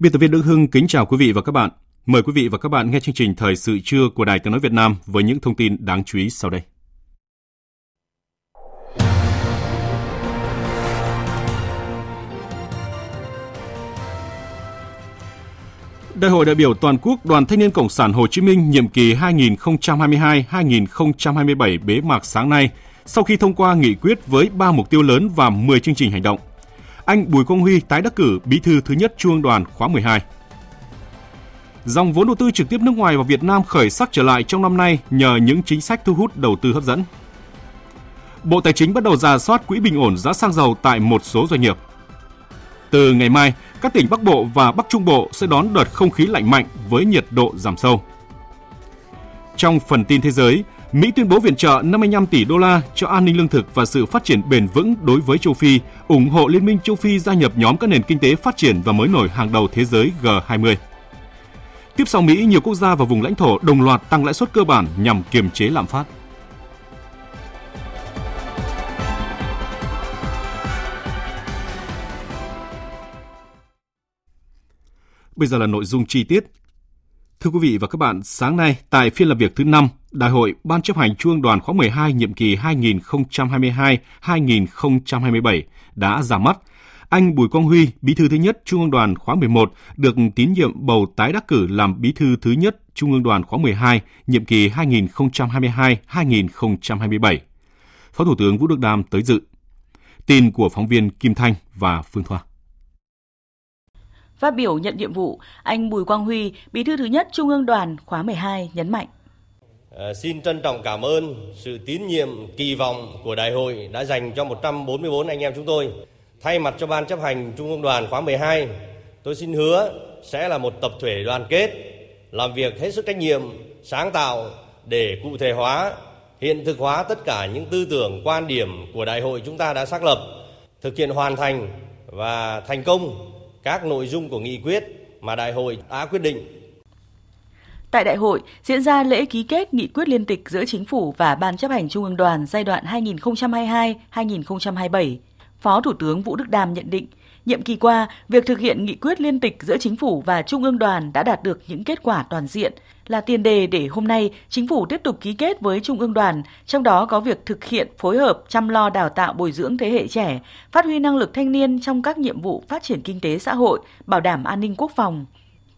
Biên tập viên Đức Hưng kính chào quý vị và các bạn. Mời quý vị và các bạn nghe chương trình Thời sự trưa của Đài Tiếng Nói Việt Nam với những thông tin đáng chú ý sau đây. Đại hội đại biểu toàn quốc Đoàn Thanh niên Cộng sản Hồ Chí Minh nhiệm kỳ 2022-2027 bế mạc sáng nay sau khi thông qua nghị quyết với 3 mục tiêu lớn và 10 chương trình hành động anh Bùi Quang Huy tái đắc cử bí thư thứ nhất Trung ương Đoàn khóa 12. Dòng vốn đầu tư trực tiếp nước ngoài vào Việt Nam khởi sắc trở lại trong năm nay nhờ những chính sách thu hút đầu tư hấp dẫn. Bộ Tài chính bắt đầu giả soát quỹ bình ổn giá xăng dầu tại một số doanh nghiệp. Từ ngày mai, các tỉnh Bắc Bộ và Bắc Trung Bộ sẽ đón đợt không khí lạnh mạnh với nhiệt độ giảm sâu. Trong phần tin thế giới, Mỹ tuyên bố viện trợ 55 tỷ đô la cho an ninh lương thực và sự phát triển bền vững đối với châu Phi, ủng hộ Liên minh châu Phi gia nhập nhóm các nền kinh tế phát triển và mới nổi hàng đầu thế giới G20. Tiếp sau Mỹ, nhiều quốc gia và vùng lãnh thổ đồng loạt tăng lãi suất cơ bản nhằm kiềm chế lạm phát. Bây giờ là nội dung chi tiết. Thưa quý vị và các bạn, sáng nay tại phiên làm việc thứ 5, Đại hội Ban chấp hành Trung ương Đoàn khóa 12 nhiệm kỳ 2022-2027 đã ra mắt. Anh Bùi Quang Huy, Bí thư thứ nhất Trung ương Đoàn khóa 11, được tín nhiệm bầu tái đắc cử làm Bí thư thứ nhất Trung ương Đoàn khóa 12, nhiệm kỳ 2022-2027. Phó Thủ tướng Vũ Đức Đam tới dự. Tin của phóng viên Kim Thanh và Phương Thoa. Phát biểu nhận nhiệm vụ, anh Bùi Quang Huy, Bí thư thứ nhất Trung ương Đoàn khóa 12 nhấn mạnh. À, xin trân trọng cảm ơn sự tín nhiệm, kỳ vọng của đại hội đã dành cho 144 anh em chúng tôi. Thay mặt cho Ban chấp hành Trung ương Đoàn khóa 12, tôi xin hứa sẽ là một tập thể đoàn kết, làm việc hết sức trách nhiệm, sáng tạo để cụ thể hóa, hiện thực hóa tất cả những tư tưởng, quan điểm của đại hội chúng ta đã xác lập, thực hiện hoàn thành và thành công các nội dung của nghị quyết mà đại hội đã quyết định. Tại đại hội diễn ra lễ ký kết nghị quyết liên tịch giữa chính phủ và Ban chấp hành Trung ương Đoàn giai đoạn 2022-2027. Phó Thủ tướng Vũ Đức Đam nhận định, nhiệm kỳ qua, việc thực hiện nghị quyết liên tịch giữa chính phủ và Trung ương Đoàn đã đạt được những kết quả toàn diện, là tiền đề để hôm nay chính phủ tiếp tục ký kết với Trung ương Đoàn, trong đó có việc thực hiện phối hợp chăm lo đào tạo bồi dưỡng thế hệ trẻ, phát huy năng lực thanh niên trong các nhiệm vụ phát triển kinh tế xã hội, bảo đảm an ninh quốc phòng.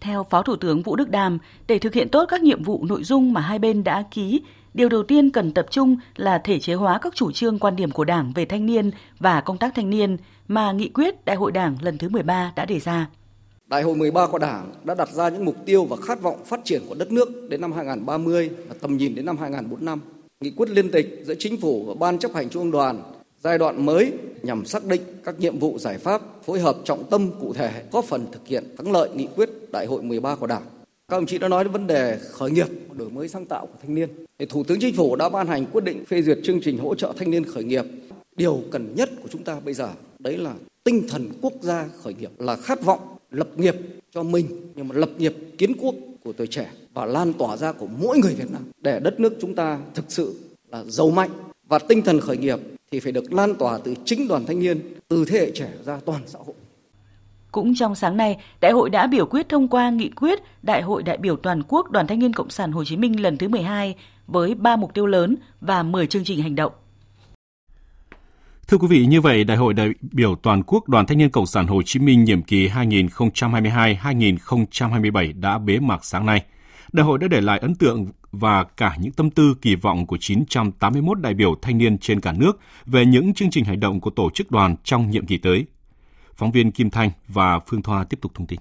Theo Phó Thủ tướng Vũ Đức Đam, để thực hiện tốt các nhiệm vụ nội dung mà hai bên đã ký, điều đầu tiên cần tập trung là thể chế hóa các chủ trương quan điểm của Đảng về thanh niên và công tác thanh niên mà nghị quyết Đại hội Đảng lần thứ 13 đã đề ra. Đại hội 13 của Đảng đã đặt ra những mục tiêu và khát vọng phát triển của đất nước đến năm 2030 và tầm nhìn đến năm 2045. Nghị quyết liên tịch giữa chính phủ và ban chấp hành trung ương đoàn giai đoạn mới nhằm xác định các nhiệm vụ giải pháp phối hợp trọng tâm cụ thể góp phần thực hiện thắng lợi nghị quyết đại hội 13 của Đảng. Các đồng chí đã nói đến vấn đề khởi nghiệp, đổi mới sáng tạo của thanh niên. Thì Thủ tướng Chính phủ đã ban hành quyết định phê duyệt chương trình hỗ trợ thanh niên khởi nghiệp. Điều cần nhất của chúng ta bây giờ đấy là tinh thần quốc gia khởi nghiệp là khát vọng lập nghiệp cho mình nhưng mà lập nghiệp kiến quốc của tuổi trẻ và lan tỏa ra của mỗi người Việt Nam để đất nước chúng ta thực sự là giàu mạnh và tinh thần khởi nghiệp thì phải được lan tỏa từ chính đoàn thanh niên, từ thế hệ trẻ ra toàn xã hội. Cũng trong sáng nay, Đại hội đã biểu quyết thông qua nghị quyết Đại hội đại biểu toàn quốc Đoàn Thanh niên Cộng sản Hồ Chí Minh lần thứ 12 với 3 mục tiêu lớn và 10 chương trình hành động. Thưa quý vị, như vậy Đại hội đại biểu toàn quốc Đoàn Thanh niên Cộng sản Hồ Chí Minh nhiệm kỳ 2022-2027 đã bế mạc sáng nay. Đại hội đã để lại ấn tượng và cả những tâm tư kỳ vọng của 981 đại biểu thanh niên trên cả nước về những chương trình hành động của tổ chức đoàn trong nhiệm kỳ tới. Phóng viên Kim Thanh và Phương Thoa tiếp tục thông tin.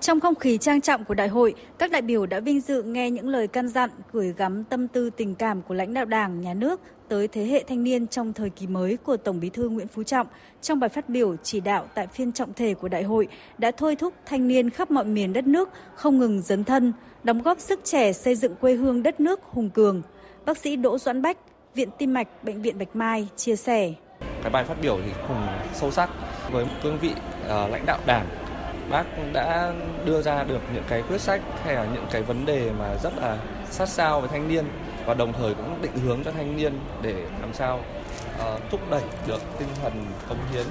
Trong không khí trang trọng của đại hội, các đại biểu đã vinh dự nghe những lời căn dặn, gửi gắm tâm tư tình cảm của lãnh đạo Đảng, Nhà nước tới thế hệ thanh niên trong thời kỳ mới của Tổng Bí thư Nguyễn Phú Trọng trong bài phát biểu chỉ đạo tại phiên trọng thể của đại hội đã thôi thúc thanh niên khắp mọi miền đất nước không ngừng dấn thân, đóng góp sức trẻ xây dựng quê hương đất nước hùng cường. Bác sĩ Đỗ Doãn Bách, Viện Tim mạch Bệnh viện Bạch Mai chia sẻ. Cái bài phát biểu thì cùng sâu sắc với cương vị uh, lãnh đạo Đảng bác đã đưa ra được những cái quyết sách hay là những cái vấn đề mà rất là sát sao với thanh niên và đồng thời cũng định hướng cho thanh niên để làm sao uh, thúc đẩy được tinh thần công hiến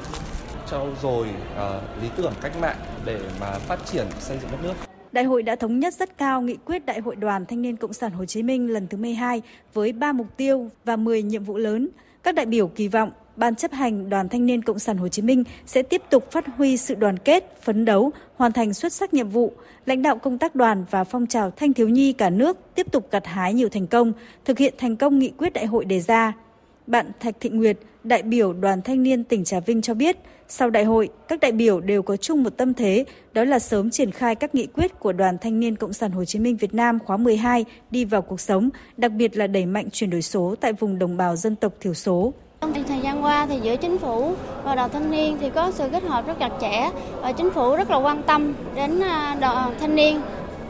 trau dồi uh, lý tưởng cách mạng để mà phát triển xây dựng đất nước. Đại hội đã thống nhất rất cao nghị quyết Đại hội Đoàn Thanh niên Cộng sản Hồ Chí Minh lần thứ 12 với 3 mục tiêu và 10 nhiệm vụ lớn. Các đại biểu kỳ vọng Ban chấp hành Đoàn Thanh niên Cộng sản Hồ Chí Minh sẽ tiếp tục phát huy sự đoàn kết, phấn đấu, hoàn thành xuất sắc nhiệm vụ. Lãnh đạo công tác đoàn và phong trào thanh thiếu nhi cả nước tiếp tục gặt hái nhiều thành công, thực hiện thành công nghị quyết đại hội đề ra. Bạn Thạch Thị Nguyệt, đại biểu Đoàn Thanh niên tỉnh Trà Vinh cho biết, sau đại hội, các đại biểu đều có chung một tâm thế, đó là sớm triển khai các nghị quyết của Đoàn Thanh niên Cộng sản Hồ Chí Minh Việt Nam khóa 12 đi vào cuộc sống, đặc biệt là đẩy mạnh chuyển đổi số tại vùng đồng bào dân tộc thiểu số. Trong thời gian qua thì giữa chính phủ và đoàn thanh niên thì có sự kết hợp rất chặt chẽ và chính phủ rất là quan tâm đến à, đoàn thanh niên,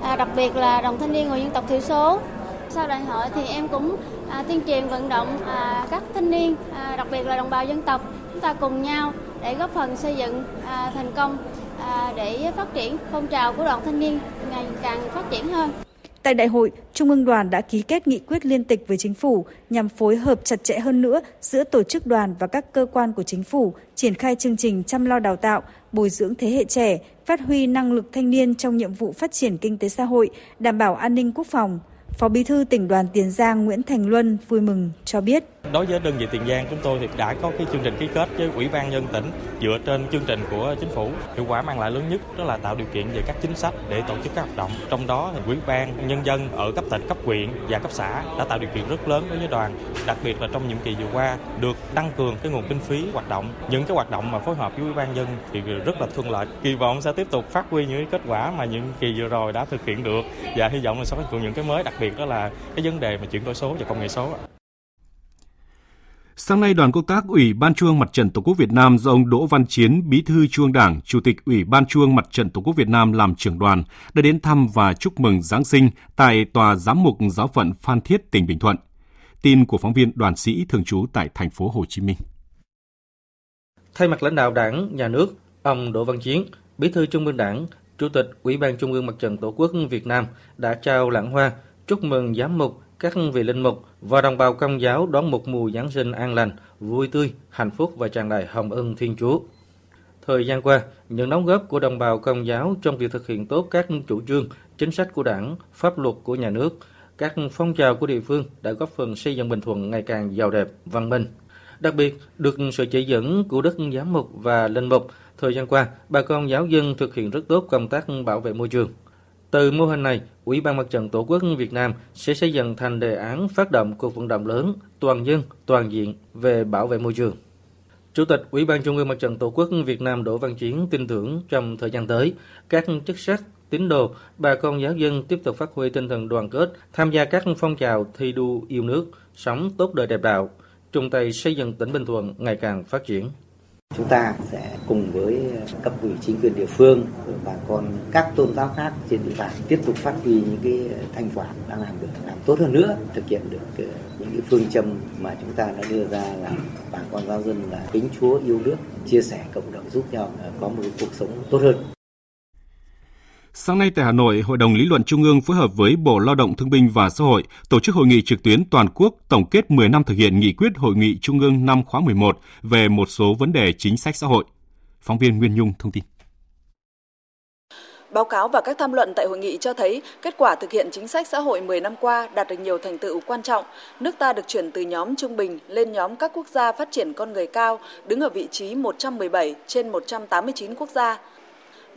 à, đặc biệt là đoàn thanh niên người dân tộc thiểu số. Sau đại hội thì em cũng à, tuyên truyền vận động các thanh niên, đặc biệt là đồng bào dân tộc, chúng ta cùng nhau để góp phần xây dựng thành công để phát triển phong trào của đoàn thanh niên ngày càng phát triển hơn. Tại đại hội, Trung ương đoàn đã ký kết nghị quyết liên tịch với chính phủ nhằm phối hợp chặt chẽ hơn nữa giữa tổ chức đoàn và các cơ quan của chính phủ, triển khai chương trình chăm lo đào tạo, bồi dưỡng thế hệ trẻ, phát huy năng lực thanh niên trong nhiệm vụ phát triển kinh tế xã hội, đảm bảo an ninh quốc phòng. Phó Bí thư tỉnh đoàn Tiền Giang Nguyễn Thành Luân vui mừng cho biết. Đối với đơn vị Tiền Giang chúng tôi thì đã có cái chương trình ký kết với Ủy ban nhân tỉnh dựa trên chương trình của chính phủ. Hiệu quả mang lại lớn nhất đó là tạo điều kiện về các chính sách để tổ chức các hoạt động. Trong đó thì Ủy ban nhân dân ở cấp tỉnh, cấp huyện và cấp xã đã tạo điều kiện rất lớn đối với đoàn. Đặc biệt là trong nhiệm kỳ vừa qua được tăng cường cái nguồn kinh phí hoạt động. Những cái hoạt động mà phối hợp với Ủy ban dân thì rất là thuận lợi. Kỳ vọng sẽ tiếp tục phát huy những kết quả mà những kỳ vừa rồi đã thực hiện được và hy vọng là sẽ phát hiện những cái mới đặc biệt đó là cái vấn đề mà chuyển đổi số và công nghệ số. Sáng nay, đoàn công tác Ủy ban Trung ương Mặt trận Tổ quốc Việt Nam do ông Đỗ Văn Chiến, Bí thư Trung ương Đảng, Chủ tịch Ủy ban Trung ương Mặt trận Tổ quốc Việt Nam làm trưởng đoàn đã đến thăm và chúc mừng Giáng sinh tại Tòa Giám mục Giáo phận Phan Thiết, tỉnh Bình Thuận. Tin của phóng viên Đoàn Sĩ thường trú tại thành phố Hồ Chí Minh. Thay mặt lãnh đạo Đảng, Nhà nước, ông Đỗ Văn Chiến, Bí thư Trung ương Đảng, Chủ tịch Ủy ban Trung ương Mặt trận Tổ quốc Việt Nam đã trao lãng hoa chúc mừng giám mục, các vị linh mục và đồng bào công giáo đón một mùa Giáng sinh an lành, vui tươi, hạnh phúc và tràn đầy hồng ân Thiên Chúa. Thời gian qua, những đóng góp của đồng bào công giáo trong việc thực hiện tốt các chủ trương, chính sách của đảng, pháp luật của nhà nước, các phong trào của địa phương đã góp phần xây dựng Bình Thuận ngày càng giàu đẹp, văn minh. Đặc biệt, được sự chỉ dẫn của Đức Giám mục và Linh mục, thời gian qua, bà con giáo dân thực hiện rất tốt công tác bảo vệ môi trường. Từ mô hình này, Ủy ban Mặt trận Tổ quốc Việt Nam sẽ xây dựng thành đề án phát động cuộc vận động lớn, toàn dân, toàn diện về bảo vệ môi trường. Chủ tịch Ủy ban Trung ương Mặt trận Tổ quốc Việt Nam Đỗ Văn Chiến tin tưởng trong thời gian tới, các chức sắc, tín đồ, bà con giáo dân tiếp tục phát huy tinh thần đoàn kết, tham gia các phong trào thi đua yêu nước, sống tốt đời đẹp đạo, chung tay xây dựng tỉnh Bình Thuận ngày càng phát triển. Chúng ta sẽ cùng với cấp ủy chính quyền địa phương, bà con các tôn giáo khác trên địa bàn tiếp tục phát huy những cái thành quả đang làm được, làm tốt hơn nữa, thực hiện được ờ, những cái phương châm mà chúng ta đã đưa ra là bà con giáo dân là kính Chúa yêu nước, chia sẻ cộng đồng giúp nhau ờ, có một cuộc sống tốt hơn. Sáng nay tại Hà Nội, Hội đồng Lý luận Trung ương phối hợp với Bộ Lao động Thương binh và Xã hội tổ chức hội nghị trực tuyến toàn quốc tổng kết 10 năm thực hiện nghị quyết Hội nghị Trung ương năm khóa 11 về một số vấn đề chính sách xã hội. Phóng viên Nguyên Nhung thông tin. Báo cáo và các tham luận tại hội nghị cho thấy kết quả thực hiện chính sách xã hội 10 năm qua đạt được nhiều thành tựu quan trọng. Nước ta được chuyển từ nhóm trung bình lên nhóm các quốc gia phát triển con người cao, đứng ở vị trí 117 trên 189 quốc gia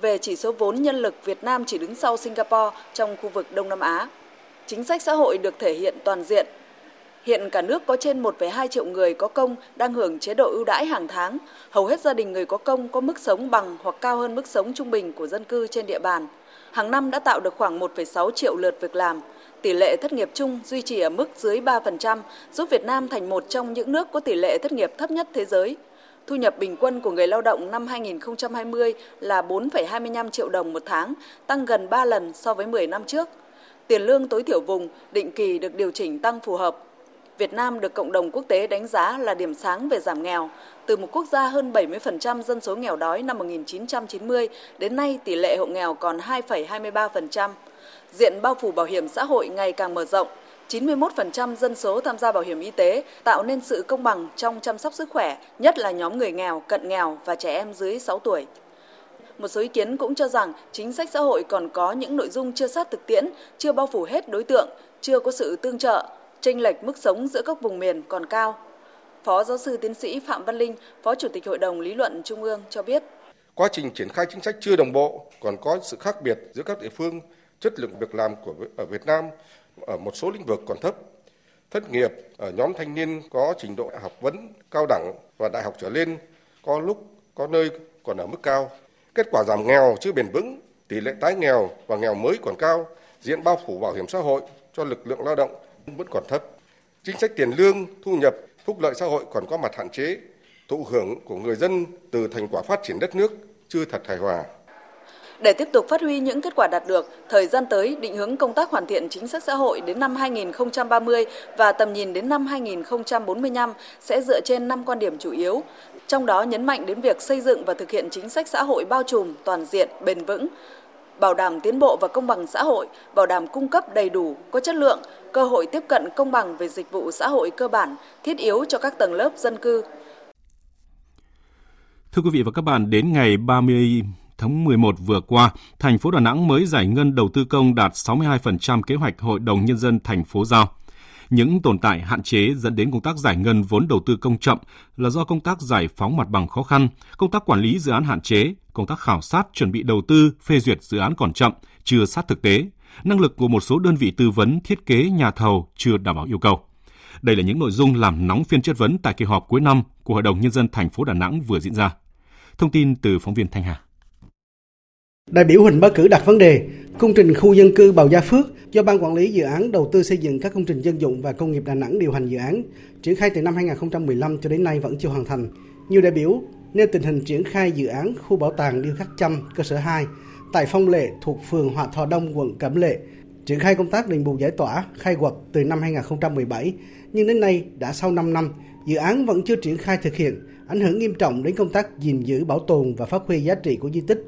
về chỉ số vốn nhân lực Việt Nam chỉ đứng sau Singapore trong khu vực Đông Nam Á. Chính sách xã hội được thể hiện toàn diện. Hiện cả nước có trên 1,2 triệu người có công đang hưởng chế độ ưu đãi hàng tháng. Hầu hết gia đình người có công có mức sống bằng hoặc cao hơn mức sống trung bình của dân cư trên địa bàn. Hàng năm đã tạo được khoảng 1,6 triệu lượt việc làm. Tỷ lệ thất nghiệp chung duy trì ở mức dưới 3%, giúp Việt Nam thành một trong những nước có tỷ lệ thất nghiệp thấp nhất thế giới. Thu nhập bình quân của người lao động năm 2020 là 4,25 triệu đồng một tháng, tăng gần 3 lần so với 10 năm trước. Tiền lương tối thiểu vùng định kỳ được điều chỉnh tăng phù hợp. Việt Nam được cộng đồng quốc tế đánh giá là điểm sáng về giảm nghèo. Từ một quốc gia hơn 70% dân số nghèo đói năm 1990, đến nay tỷ lệ hộ nghèo còn 2,23%. Diện bao phủ bảo hiểm xã hội ngày càng mở rộng, 91% dân số tham gia bảo hiểm y tế tạo nên sự công bằng trong chăm sóc sức khỏe, nhất là nhóm người nghèo, cận nghèo và trẻ em dưới 6 tuổi. Một số ý kiến cũng cho rằng chính sách xã hội còn có những nội dung chưa sát thực tiễn, chưa bao phủ hết đối tượng, chưa có sự tương trợ, chênh lệch mức sống giữa các vùng miền còn cao. Phó giáo sư tiến sĩ Phạm Văn Linh, Phó Chủ tịch Hội đồng Lý luận Trung ương cho biết. Quá trình triển khai chính sách chưa đồng bộ, còn có sự khác biệt giữa các địa phương, chất lượng việc làm của ở Việt Nam ở một số lĩnh vực còn thấp. Thất nghiệp ở nhóm thanh niên có trình độ học vấn cao đẳng và đại học trở lên có lúc có nơi còn ở mức cao. Kết quả giảm nghèo chưa bền vững, tỷ lệ tái nghèo và nghèo mới còn cao, diện bao phủ bảo hiểm xã hội cho lực lượng lao động vẫn còn thấp. Chính sách tiền lương, thu nhập, phúc lợi xã hội còn có mặt hạn chế, thụ hưởng của người dân từ thành quả phát triển đất nước chưa thật hài hòa. Để tiếp tục phát huy những kết quả đạt được, thời gian tới định hướng công tác hoàn thiện chính sách xã hội đến năm 2030 và tầm nhìn đến năm 2045 sẽ dựa trên 5 quan điểm chủ yếu, trong đó nhấn mạnh đến việc xây dựng và thực hiện chính sách xã hội bao trùm, toàn diện, bền vững, bảo đảm tiến bộ và công bằng xã hội, bảo đảm cung cấp đầy đủ, có chất lượng, cơ hội tiếp cận công bằng về dịch vụ xã hội cơ bản, thiết yếu cho các tầng lớp dân cư. Thưa quý vị và các bạn, đến ngày 30 tháng 11 vừa qua, thành phố Đà Nẵng mới giải ngân đầu tư công đạt 62% kế hoạch Hội đồng Nhân dân thành phố giao. Những tồn tại hạn chế dẫn đến công tác giải ngân vốn đầu tư công chậm là do công tác giải phóng mặt bằng khó khăn, công tác quản lý dự án hạn chế, công tác khảo sát chuẩn bị đầu tư, phê duyệt dự án còn chậm, chưa sát thực tế, năng lực của một số đơn vị tư vấn thiết kế nhà thầu chưa đảm bảo yêu cầu. Đây là những nội dung làm nóng phiên chất vấn tại kỳ họp cuối năm của Hội đồng Nhân dân thành phố Đà Nẵng vừa diễn ra. Thông tin từ phóng viên Thanh Hà. Đại biểu Huỳnh Bá Cử đặt vấn đề công trình khu dân cư Bào Gia Phước do Ban Quản lý Dự án Đầu tư xây dựng các công trình dân dụng và công nghiệp Đà Nẵng điều hành dự án, triển khai từ năm 2015 cho đến nay vẫn chưa hoàn thành. Nhiều đại biểu nêu tình hình triển khai dự án khu bảo tàng điêu khắc Chăm cơ sở 2 tại Phong Lệ thuộc phường Hòa Thọ Đông, quận Cẩm Lệ, triển khai công tác đền bù giải tỏa khai quật từ năm 2017, nhưng đến nay đã sau 5 năm, dự án vẫn chưa triển khai thực hiện, ảnh hưởng nghiêm trọng đến công tác gìn giữ bảo tồn và phát huy giá trị của di tích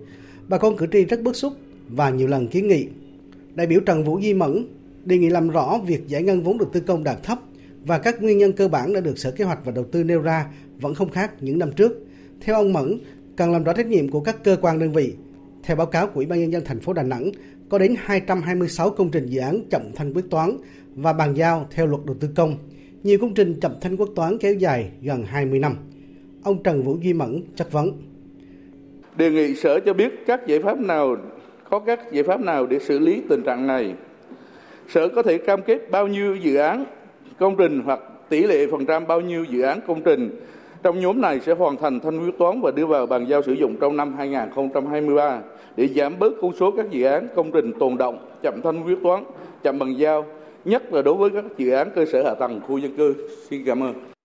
bà con cử tri rất bức xúc và nhiều lần kiến nghị. Đại biểu Trần Vũ Di Mẫn đề nghị làm rõ việc giải ngân vốn đầu tư công đạt thấp và các nguyên nhân cơ bản đã được Sở Kế hoạch và Đầu tư nêu ra vẫn không khác những năm trước. Theo ông Mẫn, cần làm rõ trách nhiệm của các cơ quan đơn vị. Theo báo cáo của Ủy ban nhân dân thành phố Đà Nẵng, có đến 226 công trình dự án chậm thanh quyết toán và bàn giao theo luật đầu tư công. Nhiều công trình chậm thanh quyết toán kéo dài gần 20 năm. Ông Trần Vũ Duy Mẫn chất vấn đề nghị sở cho biết các giải pháp nào có các giải pháp nào để xử lý tình trạng này sở có thể cam kết bao nhiêu dự án công trình hoặc tỷ lệ phần trăm bao nhiêu dự án công trình trong nhóm này sẽ hoàn thành thanh quyết toán và đưa vào bàn giao sử dụng trong năm 2023 để giảm bớt con số các dự án công trình tồn động, chậm thanh quyết toán, chậm bàn giao, nhất là đối với các dự án cơ sở hạ tầng khu dân cư. Xin cảm ơn.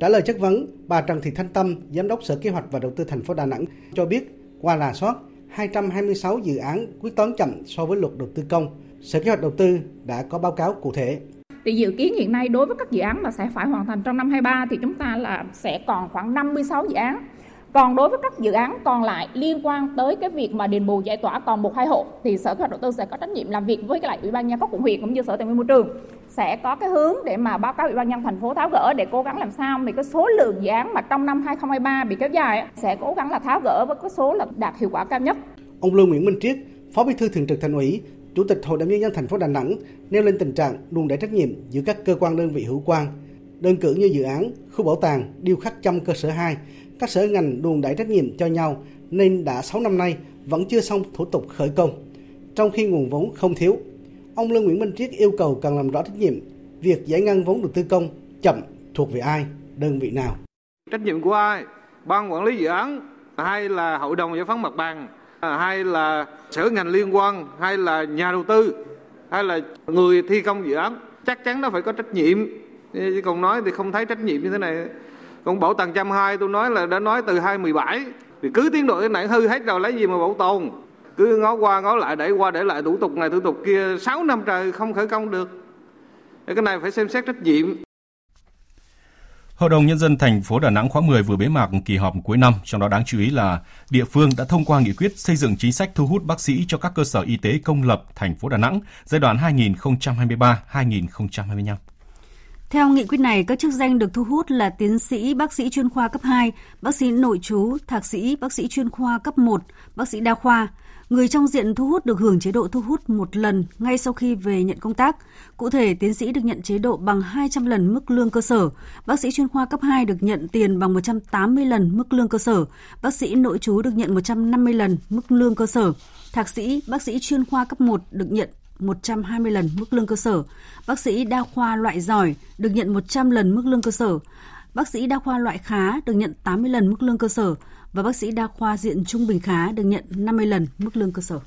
Trả lời chất vấn, bà Trần Thị Thanh Tâm, Giám đốc Sở Kế hoạch và Đầu tư thành phố Đà Nẵng cho biết qua rà soát 226 dự án quyết toán chậm so với luật đầu tư công. Sở Kế hoạch Đầu tư đã có báo cáo cụ thể. Thì dự kiến hiện nay đối với các dự án mà sẽ phải hoàn thành trong năm 23 thì chúng ta là sẽ còn khoảng 56 dự án còn đối với các dự án còn lại liên quan tới cái việc mà đền bù giải tỏa còn một hai hộ thì sở kế hoạch đầu tư sẽ có trách nhiệm làm việc với lại ủy ban nhân các quận huyện cũng như sở tài nguyên môi trường sẽ có cái hướng để mà báo cáo ủy ban nhân thành phố tháo gỡ để cố gắng làm sao thì cái số lượng dự án mà trong năm 2023 bị kéo dài sẽ cố gắng là tháo gỡ với cái số là đạt hiệu quả cao nhất. Ông Lưu Nguyễn Minh Triết, Phó Bí thư Thường trực Thành ủy, Chủ tịch Hội đồng nhân dân thành phố Đà Nẵng nêu lên tình trạng đùn đẩy trách nhiệm giữa các cơ quan đơn vị hữu quan Đơn cử như dự án khu bảo tàng điêu khắc trăm cơ sở 2, các sở ngành đùn đẩy trách nhiệm cho nhau nên đã 6 năm nay vẫn chưa xong thủ tục khởi công, trong khi nguồn vốn không thiếu. Ông Lương Nguyễn Minh Triết yêu cầu cần làm rõ trách nhiệm, việc giải ngân vốn đầu tư công chậm thuộc về ai, đơn vị nào. Trách nhiệm của ai? Ban quản lý dự án hay là hội đồng giải phóng mặt bằng hay là sở ngành liên quan hay là nhà đầu tư hay là người thi công dự án chắc chắn nó phải có trách nhiệm chứ còn nói thì không thấy trách nhiệm như thế này còn bảo tàng trăm hai tôi nói là đã nói từ 2017 thì cứ tiến độ cái này hư hết rồi lấy gì mà bảo tồn? Cứ ngó qua ngó lại để qua để lại thủ tục này thủ tục kia 6 năm trời không khởi công được. Cái này phải xem xét trách nhiệm. Hội đồng Nhân dân thành phố Đà Nẵng khóa 10 vừa bế mạc kỳ họp cuối năm, trong đó đáng chú ý là địa phương đã thông qua nghị quyết xây dựng chính sách thu hút bác sĩ cho các cơ sở y tế công lập thành phố Đà Nẵng giai đoạn 2023-2025. Theo nghị quyết này, các chức danh được thu hút là tiến sĩ, bác sĩ chuyên khoa cấp 2, bác sĩ nội trú, thạc sĩ, bác sĩ chuyên khoa cấp 1, bác sĩ đa khoa. Người trong diện thu hút được hưởng chế độ thu hút một lần ngay sau khi về nhận công tác. Cụ thể, tiến sĩ được nhận chế độ bằng 200 lần mức lương cơ sở, bác sĩ chuyên khoa cấp 2 được nhận tiền bằng 180 lần mức lương cơ sở, bác sĩ nội trú được nhận 150 lần mức lương cơ sở, thạc sĩ, bác sĩ chuyên khoa cấp 1 được nhận 120 lần mức lương cơ sở, bác sĩ đa khoa loại giỏi được nhận 100 lần mức lương cơ sở, bác sĩ đa khoa loại khá được nhận 80 lần mức lương cơ sở. Và bác sĩ đa khoa diện trung bình khá được nhận 50 lần mức lương cơ sở.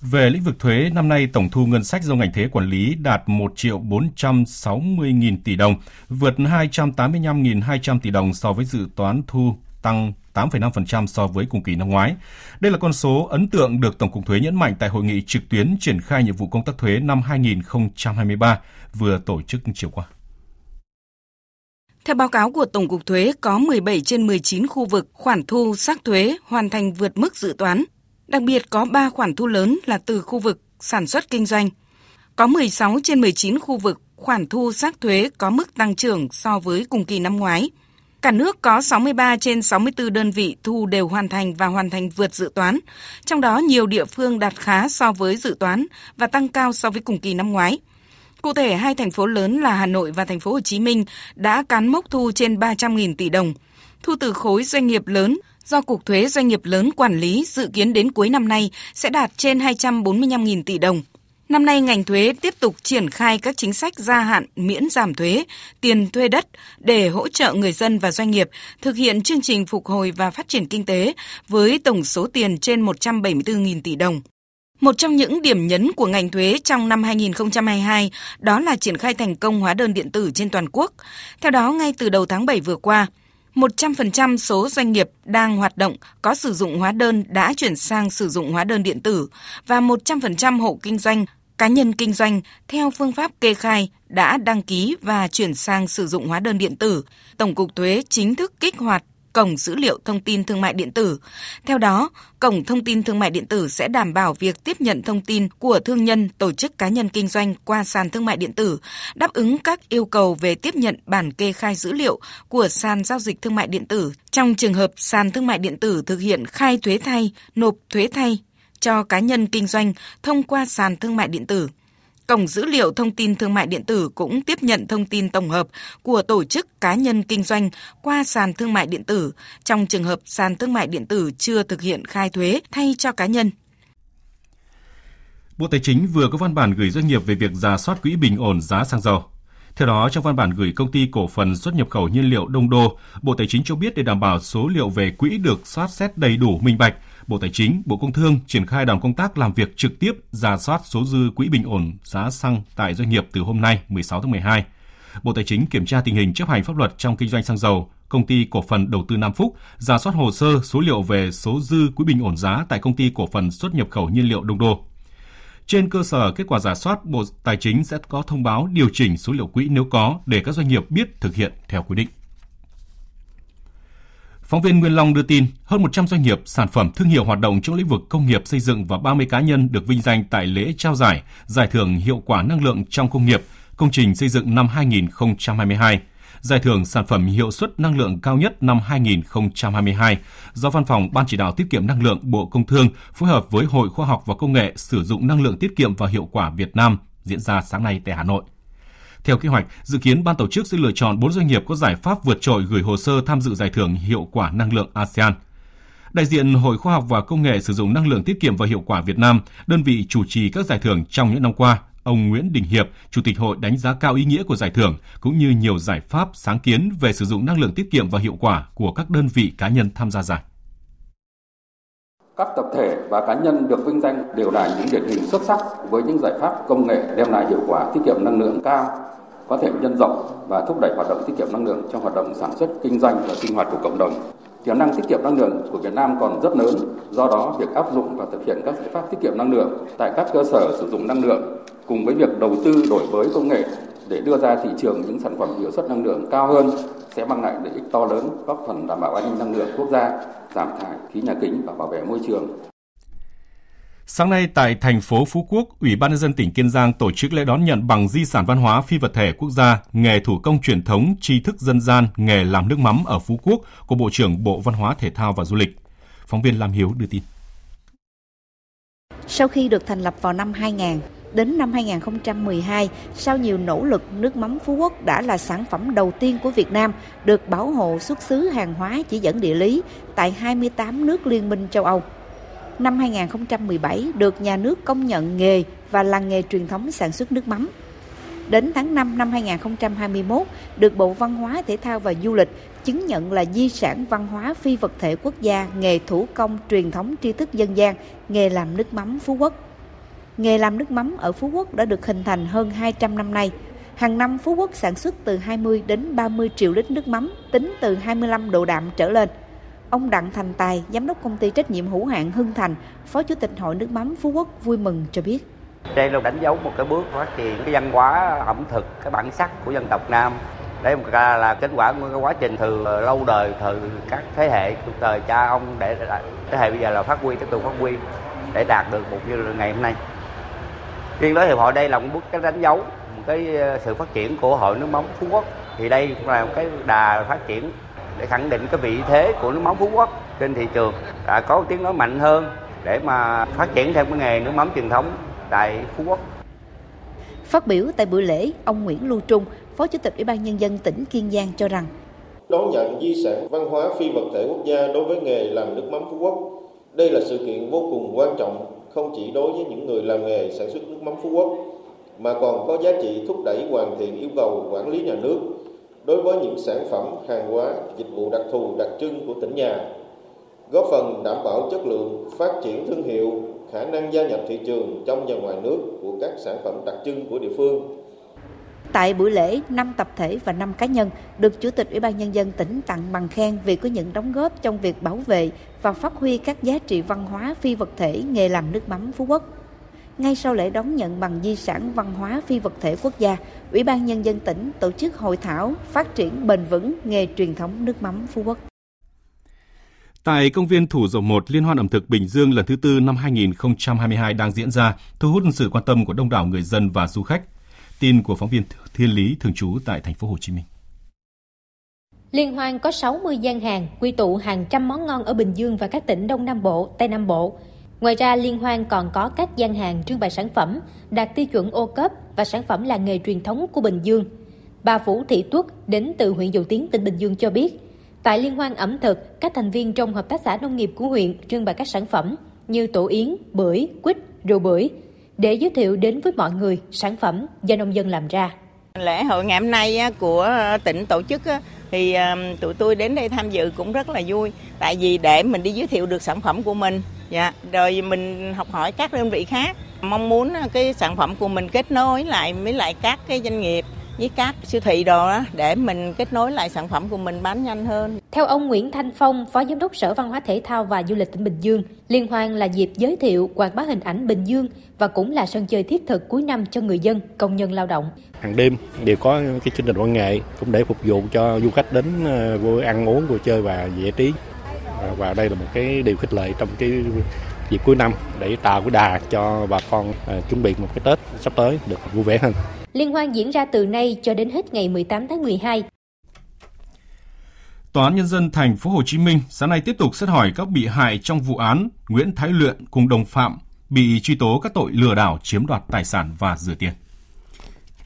Về lĩnh vực thuế, năm nay tổng thu ngân sách do ngành thuế quản lý đạt 1 triệu 460 nghìn tỷ đồng, vượt 285.200 tỷ đồng so với dự toán thu tăng 8,5% so với cùng kỳ năm ngoái. Đây là con số ấn tượng được Tổng cục Thuế nhấn mạnh tại hội nghị trực tuyến triển khai nhiệm vụ công tác thuế năm 2023 vừa tổ chức chiều qua. Theo báo cáo của Tổng cục Thuế, có 17 trên 19 khu vực khoản thu xác thuế hoàn thành vượt mức dự toán. Đặc biệt có 3 khoản thu lớn là từ khu vực sản xuất kinh doanh. Có 16 trên 19 khu vực khoản thu xác thuế có mức tăng trưởng so với cùng kỳ năm ngoái. Cả nước có 63 trên 64 đơn vị thu đều hoàn thành và hoàn thành vượt dự toán, trong đó nhiều địa phương đạt khá so với dự toán và tăng cao so với cùng kỳ năm ngoái. Cụ thể, hai thành phố lớn là Hà Nội và thành phố Hồ Chí Minh đã cán mốc thu trên 300.000 tỷ đồng. Thu từ khối doanh nghiệp lớn do Cục Thuế Doanh nghiệp lớn quản lý dự kiến đến cuối năm nay sẽ đạt trên 245.000 tỷ đồng. Năm nay, ngành thuế tiếp tục triển khai các chính sách gia hạn miễn giảm thuế, tiền thuê đất để hỗ trợ người dân và doanh nghiệp thực hiện chương trình phục hồi và phát triển kinh tế với tổng số tiền trên 174.000 tỷ đồng. Một trong những điểm nhấn của ngành thuế trong năm 2022 đó là triển khai thành công hóa đơn điện tử trên toàn quốc. Theo đó, ngay từ đầu tháng 7 vừa qua, 100% số doanh nghiệp đang hoạt động có sử dụng hóa đơn đã chuyển sang sử dụng hóa đơn điện tử và 100% hộ kinh doanh, cá nhân kinh doanh theo phương pháp kê khai đã đăng ký và chuyển sang sử dụng hóa đơn điện tử. Tổng cục thuế chính thức kích hoạt cổng dữ liệu thông tin thương mại điện tử. Theo đó, cổng thông tin thương mại điện tử sẽ đảm bảo việc tiếp nhận thông tin của thương nhân, tổ chức cá nhân kinh doanh qua sàn thương mại điện tử, đáp ứng các yêu cầu về tiếp nhận bản kê khai dữ liệu của sàn giao dịch thương mại điện tử trong trường hợp sàn thương mại điện tử thực hiện khai thuế thay, nộp thuế thay cho cá nhân kinh doanh thông qua sàn thương mại điện tử. Cổng dữ liệu thông tin thương mại điện tử cũng tiếp nhận thông tin tổng hợp của tổ chức cá nhân kinh doanh qua sàn thương mại điện tử trong trường hợp sàn thương mại điện tử chưa thực hiện khai thuế thay cho cá nhân. Bộ Tài chính vừa có văn bản gửi doanh nghiệp về việc giả soát quỹ bình ổn giá xăng dầu. Theo đó, trong văn bản gửi công ty cổ phần xuất nhập khẩu nhiên liệu Đông Đô, Bộ Tài chính cho biết để đảm bảo số liệu về quỹ được soát xét đầy đủ minh bạch, Bộ Tài chính, Bộ Công Thương triển khai đoàn công tác làm việc trực tiếp giả soát số dư quỹ bình ổn giá xăng tại doanh nghiệp từ hôm nay 16 tháng 12. Bộ Tài chính kiểm tra tình hình chấp hành pháp luật trong kinh doanh xăng dầu, công ty cổ phần đầu tư Nam Phúc, giả soát hồ sơ số liệu về số dư quỹ bình ổn giá tại công ty cổ phần xuất nhập khẩu nhiên liệu Đông Đô. Trên cơ sở kết quả giả soát, Bộ Tài chính sẽ có thông báo điều chỉnh số liệu quỹ nếu có để các doanh nghiệp biết thực hiện theo quy định. Phóng viên Nguyên Long đưa tin, hơn 100 doanh nghiệp, sản phẩm thương hiệu hoạt động trong lĩnh vực công nghiệp xây dựng và 30 cá nhân được vinh danh tại lễ trao giải, giải thưởng hiệu quả năng lượng trong công nghiệp, công trình xây dựng năm 2022, giải thưởng sản phẩm hiệu suất năng lượng cao nhất năm 2022 do Văn phòng Ban chỉ đạo tiết kiệm năng lượng Bộ Công Thương phối hợp với Hội Khoa học và Công nghệ sử dụng năng lượng tiết kiệm và hiệu quả Việt Nam diễn ra sáng nay tại Hà Nội. Theo kế hoạch, dự kiến ban tổ chức sẽ lựa chọn 4 doanh nghiệp có giải pháp vượt trội gửi hồ sơ tham dự giải thưởng hiệu quả năng lượng ASEAN. Đại diện Hội Khoa học và Công nghệ sử dụng năng lượng tiết kiệm và hiệu quả Việt Nam, đơn vị chủ trì các giải thưởng trong những năm qua, ông Nguyễn Đình Hiệp, Chủ tịch hội đánh giá cao ý nghĩa của giải thưởng cũng như nhiều giải pháp sáng kiến về sử dụng năng lượng tiết kiệm và hiệu quả của các đơn vị cá nhân tham gia giải. Các tập thể và cá nhân được vinh danh đều là những điển hình xuất sắc với những giải pháp công nghệ đem lại hiệu quả tiết kiệm năng lượng cao, có thể nhân rộng và thúc đẩy hoạt động tiết kiệm năng lượng trong hoạt động sản xuất, kinh doanh và sinh hoạt của cộng đồng. Tiềm năng tiết kiệm năng lượng của Việt Nam còn rất lớn, do đó việc áp dụng và thực hiện các giải pháp tiết kiệm năng lượng tại các cơ sở sử dụng năng lượng cùng với việc đầu tư đổi mới công nghệ để đưa ra thị trường những sản phẩm hiệu suất năng lượng cao hơn sẽ mang lại lợi ích to lớn góp phần đảm bảo an ninh năng lượng quốc gia, giảm thải khí nhà kính và bảo vệ môi trường. Sáng nay tại thành phố Phú Quốc, Ủy ban nhân dân tỉnh Kiên Giang tổ chức lễ đón nhận bằng di sản văn hóa phi vật thể quốc gia nghề thủ công truyền thống tri thức dân gian nghề làm nước mắm ở Phú Quốc của Bộ trưởng Bộ Văn hóa Thể thao và Du lịch. Phóng viên Lam Hiếu đưa tin. Sau khi được thành lập vào năm 2000, đến năm 2012, sau nhiều nỗ lực, nước mắm Phú Quốc đã là sản phẩm đầu tiên của Việt Nam được bảo hộ xuất xứ hàng hóa chỉ dẫn địa lý tại 28 nước liên minh châu Âu. Năm 2017 được nhà nước công nhận nghề và làng nghề truyền thống sản xuất nước mắm. Đến tháng 5 năm 2021, được Bộ Văn hóa, Thể thao và Du lịch chứng nhận là di sản văn hóa phi vật thể quốc gia nghề thủ công truyền thống tri thức dân gian, nghề làm nước mắm Phú Quốc. Nghề làm nước mắm ở Phú Quốc đã được hình thành hơn 200 năm nay. Hàng năm Phú Quốc sản xuất từ 20 đến 30 triệu lít nước mắm, tính từ 25 độ đạm trở lên. Ông Đặng Thành Tài, giám đốc công ty trách nhiệm hữu hạn Hưng Thành, phó chủ tịch hội nước mắm Phú Quốc vui mừng cho biết. Đây là đánh dấu một cái bước phát triển cái văn hóa ẩm thực, cái bản sắc của dân tộc Nam. Đây một là kết quả của cái quá trình từ lâu đời, từ các thế hệ, từ thời cha ông để thế hệ bây giờ là phát huy, tiếp tục phát huy để đạt được một như ngày hôm nay. Riêng đối hiệp hội đây là một bước cái đánh dấu một cái sự phát triển của hội nước mắm Phú Quốc. Thì đây cũng là một cái đà phát triển để khẳng định cái vị thế của nước mắm Phú Quốc trên thị trường đã có tiếng nói mạnh hơn để mà phát triển thêm cái nghề nước mắm truyền thống tại Phú Quốc. Phát biểu tại buổi lễ, ông Nguyễn Lưu Trung, Phó Chủ tịch Ủy ban Nhân dân tỉnh Kiên Giang cho rằng Đón nhận di sản văn hóa phi vật thể quốc gia đối với nghề làm nước mắm Phú Quốc. Đây là sự kiện vô cùng quan trọng không chỉ đối với những người làm nghề sản xuất nước mắm Phú Quốc mà còn có giá trị thúc đẩy hoàn thiện yêu cầu quản lý nhà nước đối với những sản phẩm hàng hóa dịch vụ đặc thù đặc trưng của tỉnh nhà góp phần đảm bảo chất lượng phát triển thương hiệu khả năng gia nhập thị trường trong và ngoài nước của các sản phẩm đặc trưng của địa phương Tại buổi lễ, 5 tập thể và 5 cá nhân được Chủ tịch Ủy ban Nhân dân tỉnh tặng bằng khen vì có những đóng góp trong việc bảo vệ và phát huy các giá trị văn hóa phi vật thể nghề làm nước mắm Phú Quốc. Ngay sau lễ đón nhận bằng di sản văn hóa phi vật thể quốc gia, Ủy ban Nhân dân tỉnh tổ chức hội thảo phát triển bền vững nghề truyền thống nước mắm Phú Quốc. Tại công viên Thủ Dầu Một, Liên hoan ẩm thực Bình Dương lần thứ tư năm 2022 đang diễn ra, thu hút sự quan tâm của đông đảo người dân và du khách. Tin của phóng viên Thiên Lý thường trú tại thành phố Hồ Chí Minh. Liên hoan có 60 gian hàng quy tụ hàng trăm món ngon ở Bình Dương và các tỉnh Đông Nam Bộ, Tây Nam Bộ. Ngoài ra, Liên hoan còn có các gian hàng trưng bày sản phẩm đạt tiêu chuẩn ô cấp và sản phẩm làng nghề truyền thống của Bình Dương. Bà Vũ Thị Tuất đến từ huyện Dầu Tiến, tỉnh Bình Dương cho biết, tại Liên hoan ẩm thực, các thành viên trong hợp tác xã nông nghiệp của huyện trưng bày các sản phẩm như tổ yến, bưởi, quýt, rượu bưởi để giới thiệu đến với mọi người sản phẩm do nông dân làm ra. Lễ hội ngày hôm nay của tỉnh tổ chức thì um, tụi tôi đến đây tham dự cũng rất là vui. Tại vì để mình đi giới thiệu được sản phẩm của mình dạ rồi mình học hỏi các đơn vị khác. Mong muốn ờ, cái sản phẩm của mình kết nối lại với lại các cái doanh nghiệp với các siêu thị đồ đó để mình kết nối lại sản phẩm của mình bán nhanh hơn. Theo ông Nguyễn Thanh Phong, Phó Giám đốc Sở Văn hóa Thể thao và Du lịch tỉnh Bình Dương, liên hoan là dịp giới thiệu quảng bá hình ảnh Bình Dương và cũng là sân chơi thiết thực cuối năm cho người dân, công nhân lao động. Hàng đêm đều có cái chương trình văn nghệ cũng để phục vụ cho du khách đến ờ, vui ăn uống, vui chơi và giải trí. Và đây là một cái điều khích lệ trong cái dịp cuối năm để tạo cái đà cho bà con uh, chuẩn bị một cái Tết sắp tới được vui vẻ hơn. Liên hoan diễn ra từ nay cho đến hết ngày 18 tháng 12. Tòa án nhân dân thành phố Hồ Chí Minh sáng nay tiếp tục xét hỏi các bị hại trong vụ án Nguyễn Thái Luyện cùng đồng phạm bị truy tố các tội lừa đảo chiếm đoạt tài sản và rửa tiền.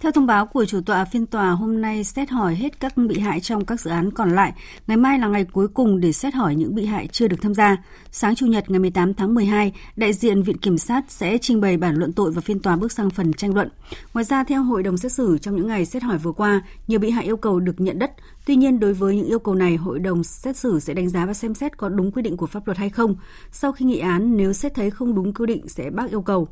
Theo thông báo của chủ tọa phiên tòa, hôm nay xét hỏi hết các bị hại trong các dự án còn lại. Ngày mai là ngày cuối cùng để xét hỏi những bị hại chưa được tham gia. Sáng Chủ nhật ngày 18 tháng 12, đại diện Viện Kiểm sát sẽ trình bày bản luận tội và phiên tòa bước sang phần tranh luận. Ngoài ra, theo Hội đồng xét xử, trong những ngày xét hỏi vừa qua, nhiều bị hại yêu cầu được nhận đất. Tuy nhiên, đối với những yêu cầu này, Hội đồng xét xử sẽ đánh giá và xem xét có đúng quy định của pháp luật hay không. Sau khi nghị án, nếu xét thấy không đúng quy định sẽ bác yêu cầu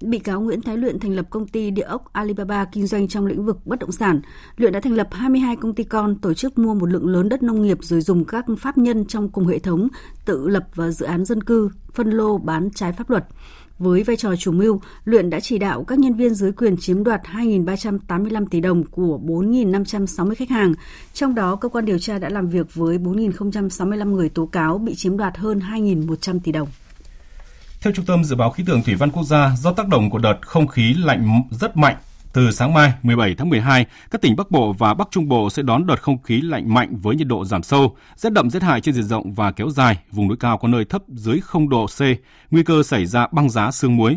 bị cáo Nguyễn Thái Luyện thành lập công ty địa ốc Alibaba kinh doanh trong lĩnh vực bất động sản. Luyện đã thành lập 22 công ty con, tổ chức mua một lượng lớn đất nông nghiệp rồi dùng các pháp nhân trong cùng hệ thống tự lập và dự án dân cư, phân lô bán trái pháp luật. Với vai trò chủ mưu, Luyện đã chỉ đạo các nhân viên dưới quyền chiếm đoạt 2.385 tỷ đồng của 4.560 khách hàng. Trong đó, cơ quan điều tra đã làm việc với 4.065 người tố cáo bị chiếm đoạt hơn 2.100 tỷ đồng. Theo Trung tâm Dự báo Khí tượng Thủy văn Quốc gia, do tác động của đợt không khí lạnh rất mạnh, từ sáng mai 17 tháng 12, các tỉnh Bắc Bộ và Bắc Trung Bộ sẽ đón đợt không khí lạnh mạnh với nhiệt độ giảm sâu, rét đậm rét hại trên diện rộng và kéo dài, vùng núi cao có nơi thấp dưới 0 độ C, nguy cơ xảy ra băng giá sương muối.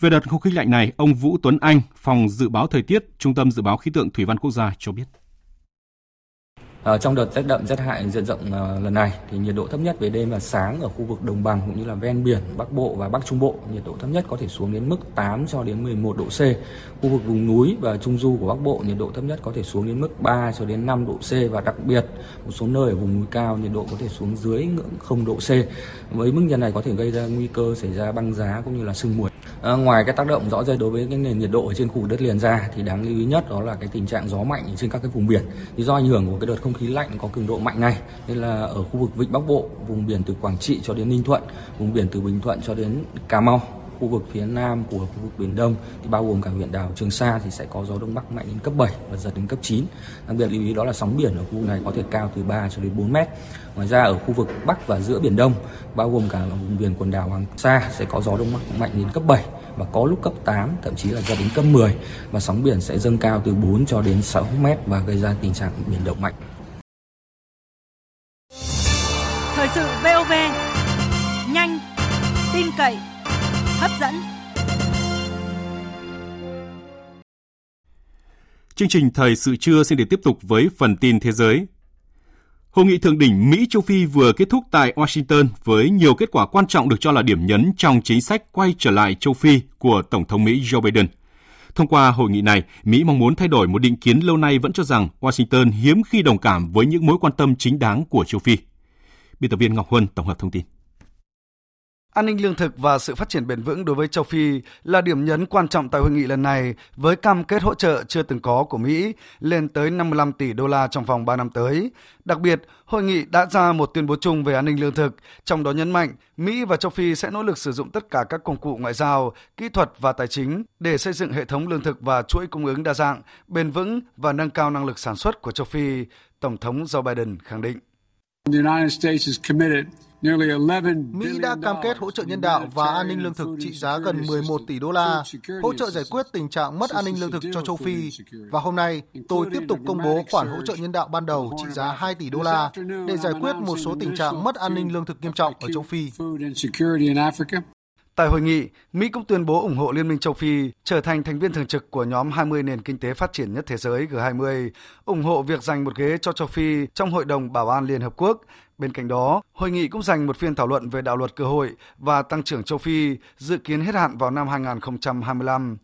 Về đợt không khí lạnh này, ông Vũ Tuấn Anh, Phòng Dự báo Thời tiết, Trung tâm Dự báo Khí tượng Thủy văn Quốc gia cho biết. À, trong đợt rét đậm rét hại diện rộng à, lần này thì nhiệt độ thấp nhất về đêm và sáng ở khu vực đồng bằng cũng như là ven biển Bắc Bộ và Bắc Trung Bộ nhiệt độ thấp nhất có thể xuống đến mức 8 cho đến 11 độ C. Khu vực vùng núi và trung du của Bắc Bộ nhiệt độ thấp nhất có thể xuống đến mức 3 cho đến 5 độ C và đặc biệt một số nơi ở vùng núi cao nhiệt độ có thể xuống dưới ngưỡng 0 độ C. Với mức nhiệt này có thể gây ra nguy cơ xảy ra băng giá cũng như là sương muối. À, ngoài cái tác động rõ rệt đối với cái nền nhiệt độ ở trên khu vực đất liền ra thì đáng lưu ý nhất đó là cái tình trạng gió mạnh trên các cái vùng biển. Thì do ảnh hưởng của cái đợt không khí lạnh có cường độ mạnh này nên là ở khu vực vịnh Bắc Bộ, vùng biển từ Quảng Trị cho đến Ninh Thuận, vùng biển từ Bình Thuận cho đến Cà Mau khu vực phía nam của khu vực biển Đông thì bao gồm cả huyện đảo Trường Sa thì sẽ có gió đông bắc mạnh đến cấp 7 và giật đến cấp 9. Đặc biệt lưu ý đó là sóng biển ở khu vực này có thể cao từ 3 cho đến 4 mét. Ngoài ra ở khu vực bắc và giữa biển Đông bao gồm cả vùng biển quần đảo Hoàng Sa sẽ có gió đông bắc mạnh đến cấp 7 và có lúc cấp 8 thậm chí là giật đến cấp 10 và sóng biển sẽ dâng cao từ 4 cho đến 6 mét và gây ra tình trạng biển động mạnh. Thời sự VOV nhanh, tin cậy, hấp dẫn. Chương trình Thời sự trưa xin được tiếp tục với phần tin thế giới. Hội nghị thượng đỉnh Mỹ châu Phi vừa kết thúc tại Washington với nhiều kết quả quan trọng được cho là điểm nhấn trong chính sách quay trở lại châu Phi của Tổng thống Mỹ Joe Biden. Thông qua hội nghị này, Mỹ mong muốn thay đổi một định kiến lâu nay vẫn cho rằng Washington hiếm khi đồng cảm với những mối quan tâm chính đáng của châu Phi. Biên tập viên Ngọc Huân tổng hợp thông tin. An ninh lương thực và sự phát triển bền vững đối với châu Phi là điểm nhấn quan trọng tại hội nghị lần này với cam kết hỗ trợ chưa từng có của Mỹ lên tới 55 tỷ đô la trong vòng 3 năm tới. Đặc biệt, hội nghị đã ra một tuyên bố chung về an ninh lương thực, trong đó nhấn mạnh Mỹ và châu Phi sẽ nỗ lực sử dụng tất cả các công cụ ngoại giao, kỹ thuật và tài chính để xây dựng hệ thống lương thực và chuỗi cung ứng đa dạng, bền vững và nâng cao năng lực sản xuất của châu Phi, Tổng thống Joe Biden khẳng định. Mỹ đã cam kết hỗ trợ nhân đạo và an ninh lương thực trị giá gần 11 tỷ đô la, hỗ trợ giải quyết tình trạng mất an ninh lương thực cho châu Phi. Và hôm nay, tôi tiếp tục công bố khoản hỗ trợ nhân đạo ban đầu trị giá 2 tỷ đô la để giải quyết một số tình trạng mất an ninh lương thực nghiêm trọng ở châu Phi. Tại hội nghị, Mỹ cũng tuyên bố ủng hộ Liên minh châu Phi trở thành thành viên thường trực của nhóm 20 nền kinh tế phát triển nhất thế giới G20, ủng hộ việc dành một ghế cho châu Phi trong Hội đồng Bảo an Liên Hợp Quốc. Bên cạnh đó, hội nghị cũng dành một phiên thảo luận về đạo luật cơ hội và tăng trưởng châu Phi dự kiến hết hạn vào năm 2025.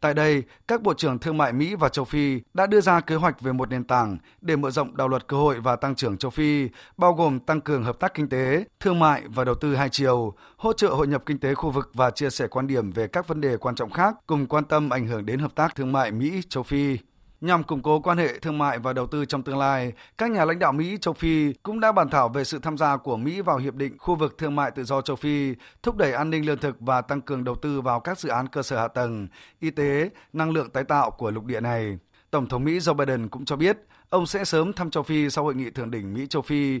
Tại đây, các bộ trưởng thương mại Mỹ và châu Phi đã đưa ra kế hoạch về một nền tảng để mở rộng đạo luật cơ hội và tăng trưởng châu Phi, bao gồm tăng cường hợp tác kinh tế, thương mại và đầu tư hai chiều, hỗ trợ hội nhập kinh tế khu vực và chia sẻ quan điểm về các vấn đề quan trọng khác, cùng quan tâm ảnh hưởng đến hợp tác thương mại Mỹ châu Phi. Nhằm củng cố quan hệ thương mại và đầu tư trong tương lai, các nhà lãnh đạo Mỹ châu Phi cũng đã bàn thảo về sự tham gia của Mỹ vào hiệp định khu vực thương mại tự do châu Phi, thúc đẩy an ninh lương thực và tăng cường đầu tư vào các dự án cơ sở hạ tầng, y tế, năng lượng tái tạo của lục địa này. Tổng thống Mỹ Joe Biden cũng cho biết ông sẽ sớm thăm châu Phi sau hội nghị thượng đỉnh Mỹ châu Phi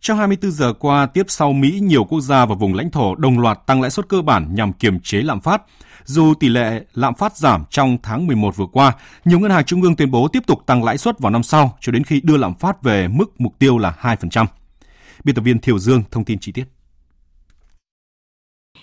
trong 24 giờ qua, tiếp sau Mỹ, nhiều quốc gia và vùng lãnh thổ đồng loạt tăng lãi suất cơ bản nhằm kiềm chế lạm phát. Dù tỷ lệ lạm phát giảm trong tháng 11 vừa qua, nhiều ngân hàng trung ương tuyên bố tiếp tục tăng lãi suất vào năm sau cho đến khi đưa lạm phát về mức mục tiêu là 2%. Biên tập viên Thiều Dương thông tin chi tiết.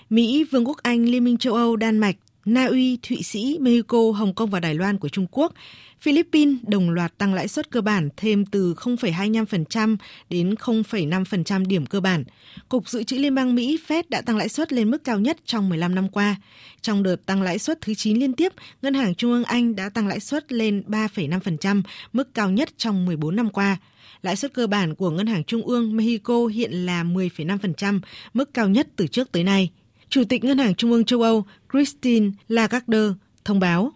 Mỹ, Vương quốc Anh, Liên minh châu Âu, Đan Mạch, Na Uy, Thụy Sĩ, Mexico, Hồng Kông và Đài Loan của Trung Quốc. Philippines đồng loạt tăng lãi suất cơ bản thêm từ 0,25% đến 0,5% điểm cơ bản. Cục Dự trữ Liên bang Mỹ Fed đã tăng lãi suất lên mức cao nhất trong 15 năm qua. Trong đợt tăng lãi suất thứ 9 liên tiếp, Ngân hàng Trung ương Anh đã tăng lãi suất lên 3,5%, mức cao nhất trong 14 năm qua. Lãi suất cơ bản của Ngân hàng Trung ương Mexico hiện là 10,5%, mức cao nhất từ trước tới nay. Chủ tịch Ngân hàng Trung ương châu Âu Christine Lagarde thông báo.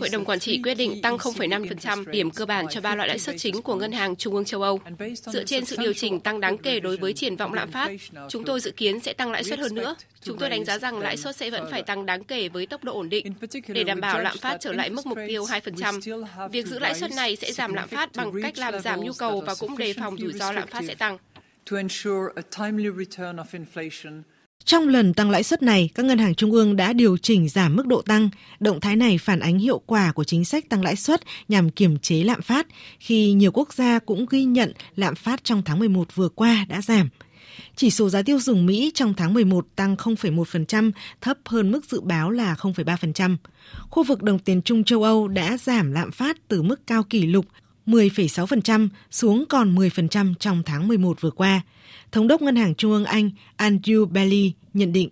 Hội đồng quản trị quyết định tăng 0,5% điểm cơ bản cho ba loại lãi suất chính của Ngân hàng Trung ương châu Âu. Dựa trên sự điều chỉnh tăng đáng kể đối với triển vọng lạm phát, chúng tôi dự kiến sẽ tăng lãi suất hơn nữa. Chúng tôi đánh giá rằng lãi suất sẽ vẫn phải tăng đáng kể với tốc độ ổn định. Để đảm bảo lạm phát trở lại mức mục tiêu 2%, việc giữ lãi suất này sẽ giảm lạm phát bằng cách làm giảm nhu cầu và cũng đề phòng rủi ro lạm phát sẽ tăng. Trong lần tăng lãi suất này, các ngân hàng trung ương đã điều chỉnh giảm mức độ tăng. Động thái này phản ánh hiệu quả của chính sách tăng lãi suất nhằm kiềm chế lạm phát, khi nhiều quốc gia cũng ghi nhận lạm phát trong tháng 11 vừa qua đã giảm. Chỉ số giá tiêu dùng Mỹ trong tháng 11 tăng 0,1%, thấp hơn mức dự báo là 0,3%. Khu vực đồng tiền chung châu Âu đã giảm lạm phát từ mức cao kỷ lục 10,6% xuống còn 10% trong tháng 11 vừa qua. Thống đốc Ngân hàng Trung ương Anh Andrew Bailey nhận định.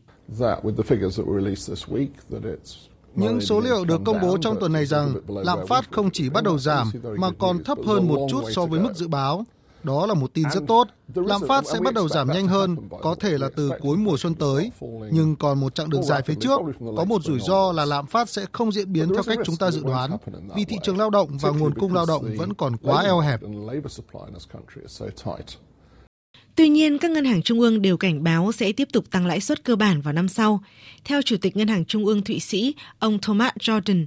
Những số liệu được công bố trong tuần này rằng lạm phát không chỉ bắt đầu giảm mà còn thấp hơn một chút so với mức dự báo. Đó là một tin rất tốt. Lạm phát sẽ bắt đầu giảm nhanh hơn, có thể là từ cuối mùa xuân tới. Nhưng còn một chặng đường dài phía trước, có một rủi ro là lạm phát sẽ không diễn biến theo cách chúng ta dự đoán, vì thị trường lao động và nguồn cung lao động vẫn còn quá eo hẹp. Tuy nhiên, các ngân hàng trung ương đều cảnh báo sẽ tiếp tục tăng lãi suất cơ bản vào năm sau. Theo Chủ tịch Ngân hàng Trung ương Thụy Sĩ, ông Thomas Jordan,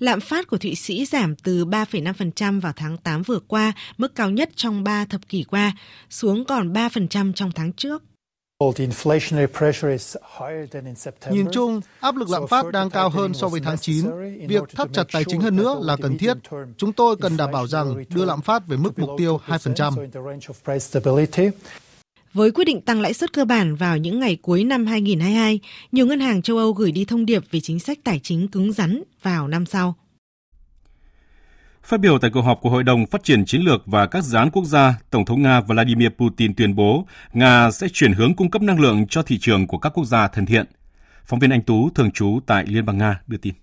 lạm phát của Thụy Sĩ giảm từ 3,5% vào tháng 8 vừa qua, mức cao nhất trong 3 thập kỷ qua, xuống còn 3% trong tháng trước. Nhìn chung, áp lực lạm phát đang cao hơn so với tháng 9. Việc thắt chặt tài chính hơn nữa là cần thiết. Chúng tôi cần đảm bảo rằng đưa lạm phát về mức mục tiêu 2%. Với quyết định tăng lãi suất cơ bản vào những ngày cuối năm 2022, nhiều ngân hàng châu Âu gửi đi thông điệp về chính sách tài chính cứng rắn vào năm sau. Phát biểu tại cuộc họp của Hội đồng Phát triển Chiến lược và các dự án quốc gia, Tổng thống Nga Vladimir Putin tuyên bố Nga sẽ chuyển hướng cung cấp năng lượng cho thị trường của các quốc gia thân thiện. Phóng viên Anh Tú, thường trú tại Liên bang Nga, đưa tin.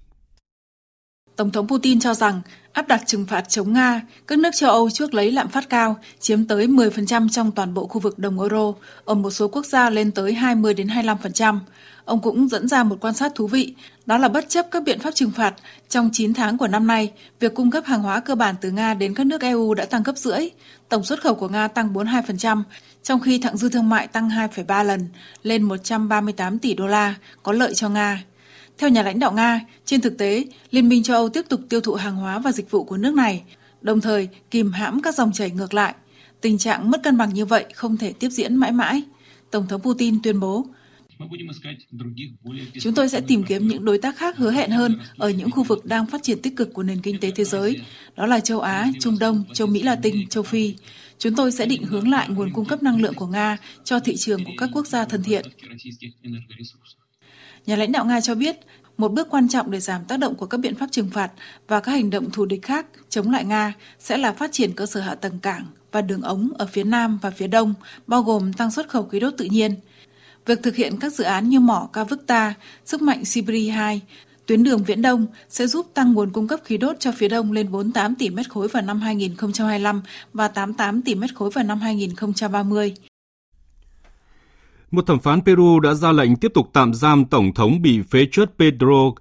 Tổng thống Putin cho rằng áp đặt trừng phạt chống Nga, các nước châu Âu trước lấy lạm phát cao, chiếm tới 10% trong toàn bộ khu vực đồng euro, ở một số quốc gia lên tới 20 đến 25%. Ông cũng dẫn ra một quan sát thú vị, đó là bất chấp các biện pháp trừng phạt, trong 9 tháng của năm nay, việc cung cấp hàng hóa cơ bản từ Nga đến các nước EU đã tăng gấp rưỡi. Tổng xuất khẩu của Nga tăng 42%, trong khi thặng dư thương mại tăng 2,3 lần, lên 138 tỷ đô la, có lợi cho Nga. Theo nhà lãnh đạo Nga, trên thực tế, Liên minh châu Âu tiếp tục tiêu thụ hàng hóa và dịch vụ của nước này, đồng thời kìm hãm các dòng chảy ngược lại. Tình trạng mất cân bằng như vậy không thể tiếp diễn mãi mãi. Tổng thống Putin tuyên bố, Chúng tôi sẽ tìm kiếm những đối tác khác hứa hẹn hơn ở những khu vực đang phát triển tích cực của nền kinh tế thế giới, đó là châu Á, Trung Đông, châu Mỹ Latin, châu Phi. Chúng tôi sẽ định hướng lại nguồn cung cấp năng lượng của Nga cho thị trường của các quốc gia thân thiện. Nhà lãnh đạo Nga cho biết, một bước quan trọng để giảm tác động của các biện pháp trừng phạt và các hành động thù địch khác chống lại Nga sẽ là phát triển cơ sở hạ tầng cảng và đường ống ở phía Nam và phía Đông, bao gồm tăng xuất khẩu khí đốt tự nhiên. Việc thực hiện các dự án như mỏ Kavukta, sức mạnh Siberia 2, tuyến đường Viễn Đông sẽ giúp tăng nguồn cung cấp khí đốt cho phía Đông lên 48 tỷ mét khối vào năm 2025 và 88 tỷ mét khối vào năm 2030. Một thẩm phán Peru đã ra lệnh tiếp tục tạm giam Tổng thống bị phế truất Pedro